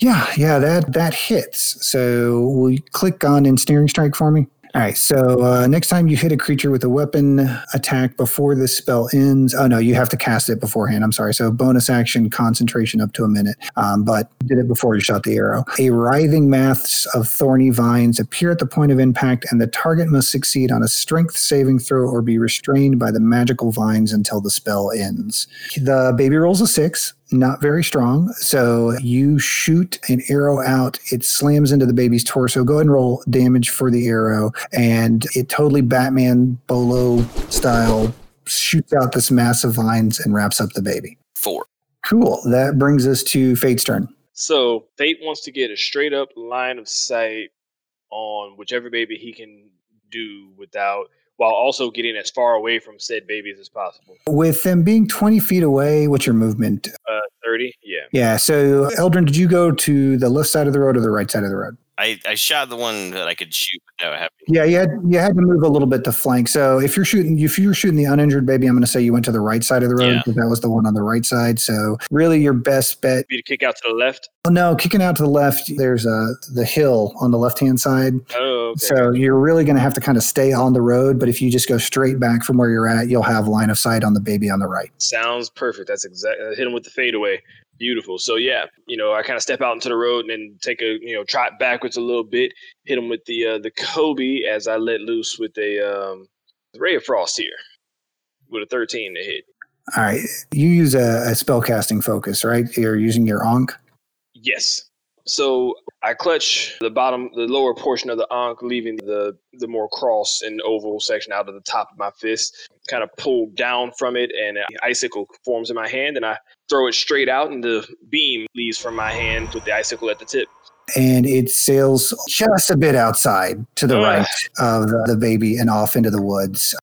Yeah, yeah, that that hits. So will you click on ensnaring strike for me? All right. So uh, next time you hit a creature with a weapon attack before the spell ends, oh no, you have to cast it beforehand. I'm sorry. So bonus action, concentration up to a minute, um, but did it before you shot the arrow. A writhing mass of thorny vines appear at the point of impact, and the target must succeed on a strength saving throw or be restrained by the magical vines until the spell ends. The baby rolls a six not very strong. So you shoot an arrow out, it slams into the baby's torso. Go ahead and roll damage for the arrow, and it totally Batman Bolo style shoots out this mass of vines and wraps up the baby. Four. Cool. That brings us to Fate's turn. So Fate wants to get a straight up line of sight on whichever baby he can do without, while also getting as far away from said babies as possible. With them being 20 feet away, what's your movement? Uh, thirty, yeah. Yeah. So, Eldrin, did you go to the left side of the road or the right side of the road? I, I shot the one that I could shoot without having Yeah, you had you had to move a little bit to flank. So if you're shooting if you're shooting the uninjured baby, I'm going to say you went to the right side of the road Yeah. because that was the one on the right side. So really, your best bet. Be to kick out to the left. Oh, no, kicking out to the left. There's uh, the hill on the left hand side. Oh, okay. So you're really going to have to kind of stay on the road. But if you just go straight back from where you're at, you'll have line of sight on the baby on the right. Sounds perfect. That's exactly hit him with the fadeaway. Beautiful. So yeah, you know, I kind of step out into the road and then take a you know trot backwards a little bit, hit him with the uh, the Kobe as I let loose with a um, ray of frost here with a thirteen to hit. All right, you use a, a spell casting focus, right? You're using your ankh. Yes. So I clutch the bottom, the lower portion of the ankh, leaving the the more cross and oval section out of the top of my fist. Kind of pull down from it, and an icicle forms in my hand, and I throw it straight out, and the beam leaves from my hand with the icicle at the tip. and it sails just a bit outside to the Ugh. right of the baby and off into the woods.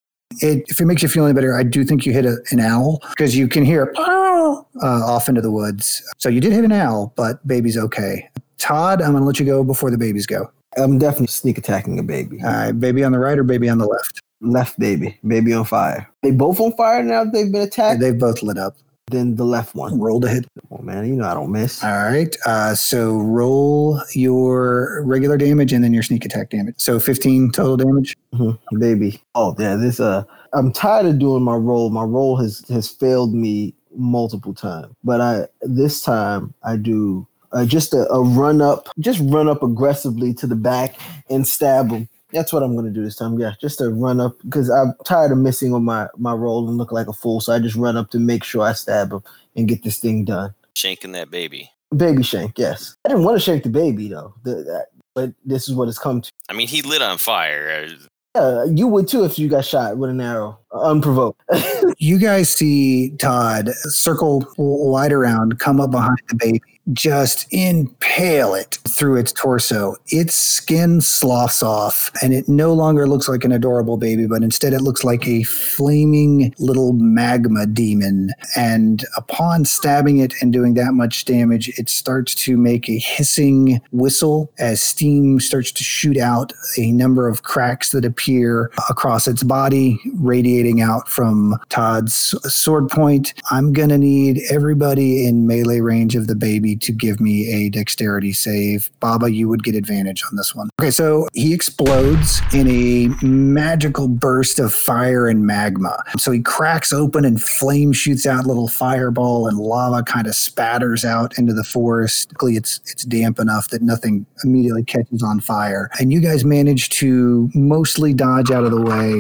It, if it makes you feel any better, I do think you hit a, an owl because you can hear uh, off into the woods. So you did hit an owl, but baby's okay. Todd, I'm going to let you go before the babies go. I'm definitely sneak attacking a baby. All right, baby on the right or baby on the left? Left baby, baby on fire. They both on fire now. that They've been attacked. They've both lit up. Then the left one. Roll to hit. Oh man, you know I don't miss. All right. Uh, so roll your regular damage and then your sneak attack damage. So 15 total damage. Mhm, baby. Oh yeah, this uh, I'm tired of doing my roll. My roll has has failed me multiple times, but I this time I do uh, just a, a run up, just run up aggressively to the back and stab him. That's what I'm gonna do this time. Yeah, just to run up because I'm tired of missing on my my roll and look like a fool. So I just run up to make sure I stab him and get this thing done. Shanking that baby. Baby shank, yes. I didn't want to shank the baby though, the, that, but this is what it's come to. I mean, he lit on fire. Uh, Yeah, you would too if you got shot with an arrow, unprovoked. You guys see Todd circle wide around, come up behind the baby, just impale it through its torso. Its skin sloughs off, and it no longer looks like an adorable baby, but instead it looks like a flaming little magma demon. And upon stabbing it and doing that much damage, it starts to make a hissing whistle as steam starts to shoot out a number of cracks that appear across its body, radiating out from Todd's sword point. I'm going to need everybody in melee range of the baby to give me a dexterity save. Baba, you would get advantage on this one. Okay, so he explodes in a magical burst of fire and magma. So he cracks open and flame shoots out little fireball and lava kind of spatters out into the forest. It's it's damp enough that nothing immediately catches on fire. And you guys manage to mostly dodge out of the way.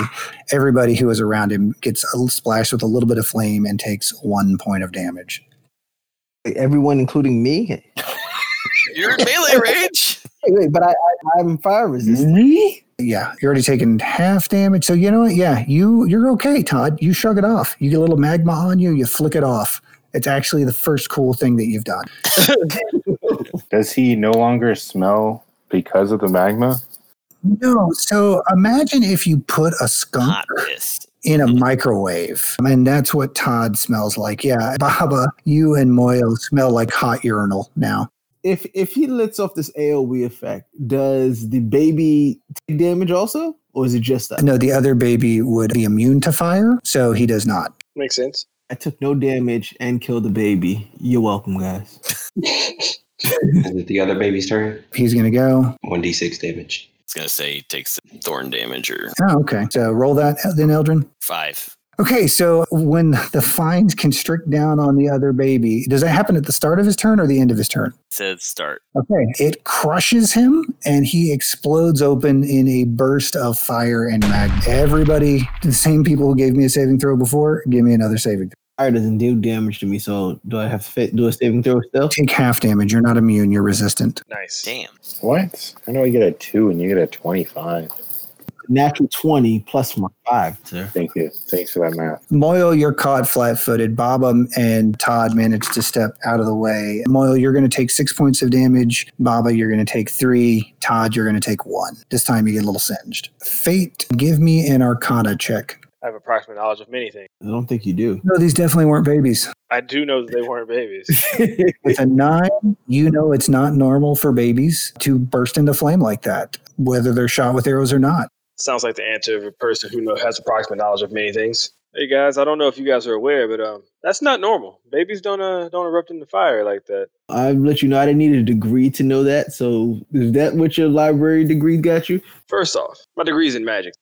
Everybody who is around him gets a splashed with a little bit of flame and takes one point of damage. Everyone, including me. You're in melee range. wait, but I, I I'm fire resistant. Me? Yeah, you're already taking half damage. So you know what? Yeah, you you're okay, Todd. You shrug it off. You get a little magma on you, you flick it off. It's actually the first cool thing that you've done. Does he no longer smell because of the magma? No, so imagine if you put a skunk Hot piss. In a mm-hmm. microwave, and that's what Todd smells like. Yeah, Baba, you and Moyle smell like hot urinal now. If if he lets off this AOE effect, does the baby take damage also, or is it just us? No, the other baby would be immune to fire, so he does not. Makes sense. I took no damage and killed the baby. You're welcome, guys. Is it the other baby's turn? He's going to go. 1d6 damage. It's gonna say he takes some thorn damage or Oh, okay. So roll that then, Eldrin. five. Okay, so when the fines constrict down on the other baby, does that happen at the start of his turn or the end of his turn? Says start. Okay, it crushes him and he explodes open in a burst of fire and magma. Everybody, the same people who gave me a saving throw before, give me another saving throw. Fire doesn't do damage to me, so do I have to fit, do a saving throw still? Take half damage. You're not immune, you're resistant. Nice. Damn. What? I know I get a two and you get a 25. Natural twenty plus my five, sir. Thank you. Thanks for that math. Moyle, you're caught flat footed. Baba and Todd managed to step out of the way. Moyle, you're going to take six points of damage. Baba, you're going to take three. Todd, you're going to take one. This time you get a little singed. Fate, give me an arcana check. I have approximate knowledge of many things. I don't think you do. No, these definitely weren't babies. I do know that they weren't babies. With a nine, you know it's not normal for babies to burst into flame like that, whether they're shot with arrows or not. Sounds like the answer of a person who know, has approximate knowledge of many things. Hey guys, I don't know if you guys are aware, but um, that's not normal. Babies don't uh, don't erupt into fire like that. I've let you know I didn't need a degree to know that. So is that what your library degree got you? First off, my degree's in magic,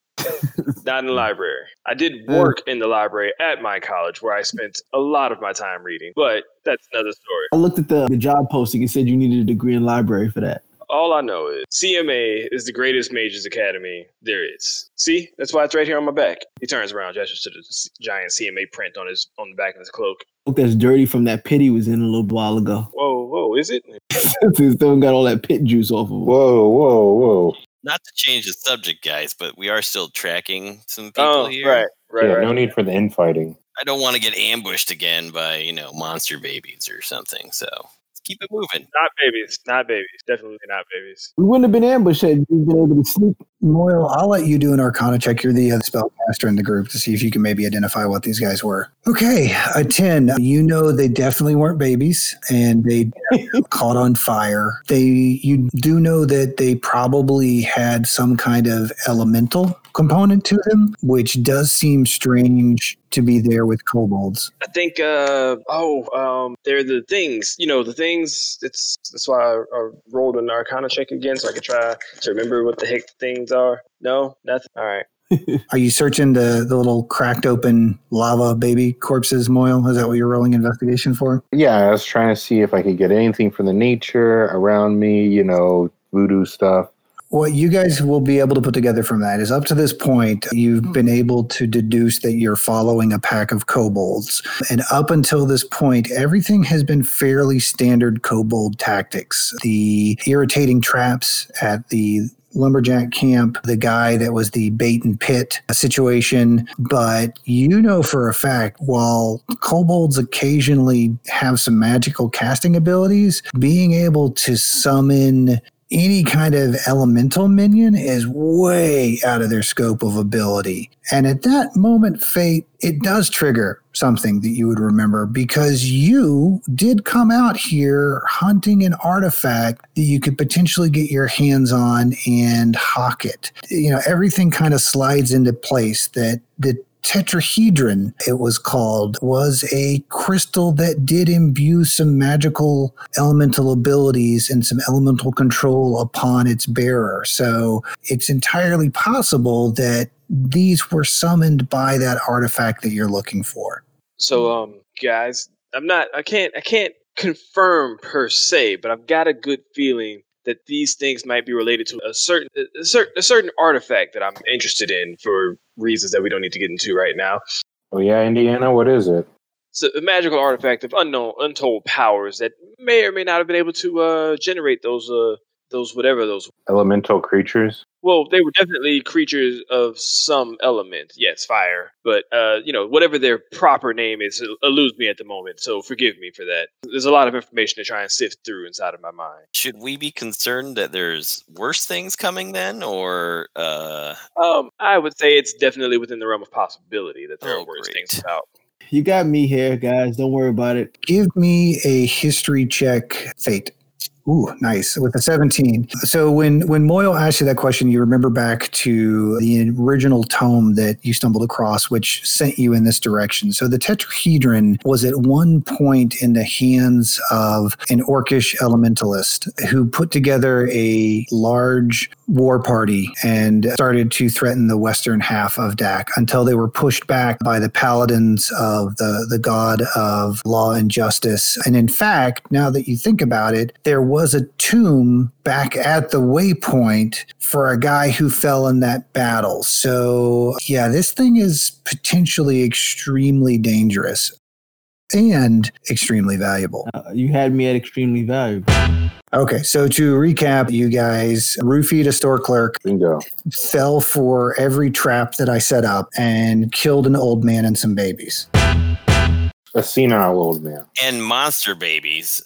not in the library. I did work in the library at my college where I spent a lot of my time reading, but that's another story. I looked at the, the job posting. It said you needed a degree in library for that. All I know is CMA is the greatest majors academy there is. See, that's why it's right here on my back. He turns around, gestures to the giant CMA print on his on the back of his cloak. Look, that's dirty from that pit he was in a little while ago. Whoa, whoa, is it? he still got all that pit juice off of him. Whoa, whoa, whoa. Not to change the subject, guys, but we are still tracking some people Oh, here. right, right, yeah, right. no need for the infighting. I don't want to get ambushed again by you know monster babies or something. So let's keep it moving. Not babies, not babies. Definitely not babies. We wouldn't have been ambushed had you been able to sneak Moyle, I'll let you do an arcana check. You're the uh, spellcaster in the group to see if you can maybe identify what these guys were. Okay, a 10. You know they definitely weren't babies and they caught on fire. They you do know that they probably had some kind of elemental component to them, which does seem strange to be there with kobolds. I think. Uh, oh, um, they're the things. You know, the things. It's that's why I, I rolled an Arcana check again, so I could try to remember what the heck the things are. No, nothing. All right. Are you searching the, the little cracked open lava baby corpses, Moyle? Is that what you're rolling investigation for? Yeah, I was trying to see if I could get anything from the nature around me, you know, voodoo stuff. What you guys will be able to put together from that is up to this point, you've been able to deduce that you're following a pack of kobolds. And up until this point, everything has been fairly standard kobold tactics. The irritating traps at the lumberjack camp, the guy that was the bait and pit situation. But you know for a fact, while kobolds occasionally have some magical casting abilities, being able to summon any kind of elemental minion is way out of their scope of ability. And at that moment, fate, it does trigger something that you would remember because you did come out here hunting an artifact that you could potentially get your hands on and hawk it. You know, everything kind of slides into place that the tetrahedron, it was called, was a crystal that did imbue some magical elemental abilities and some elemental control upon its bearer. So it's entirely possible that these were summoned by that artifact that you're looking for. So, um, guys, I'm not. I can't. I can't confirm per se, but I've got a good feeling that these things might be related to a certain a certain a certain artifact that I'm interested in for reasons that we don't need to get into right now. Oh yeah, Indiana, what is it? It's a magical artifact of unknown, untold powers that may or may not have been able to uh, generate those uh, those whatever those elemental creatures well they were definitely creatures of some element yes fire but uh you know whatever their proper name is eludes me at the moment so forgive me for that there's a lot of information to try and sift through inside of my mind should we be concerned that there's worse things coming then or uh um i would say it's definitely within the realm of possibility that there oh, are worse great. things about You got me here, guys. Don't worry about it. Give me a history check, fate. Ooh, nice. With a 17. So when when Moyle asked you that question, you remember back to the original tome that you stumbled across, which sent you in this direction. So the tetrahedron was at one point in the hands of an orcish elementalist who put together a large war party and started to threaten the western half of Dak until they were pushed back by the paladins of the, the god of law and justice. And in fact, now that you think about it, there was a tomb back at the waypoint for a guy who fell in that battle. So, yeah, this thing is potentially extremely dangerous and extremely valuable. Uh, you had me at extremely valuable. Okay, so to recap, you guys roofied a store clerk, bingo fell for every trap that I set up, and killed an old man and some babies. a senile old man and monster babies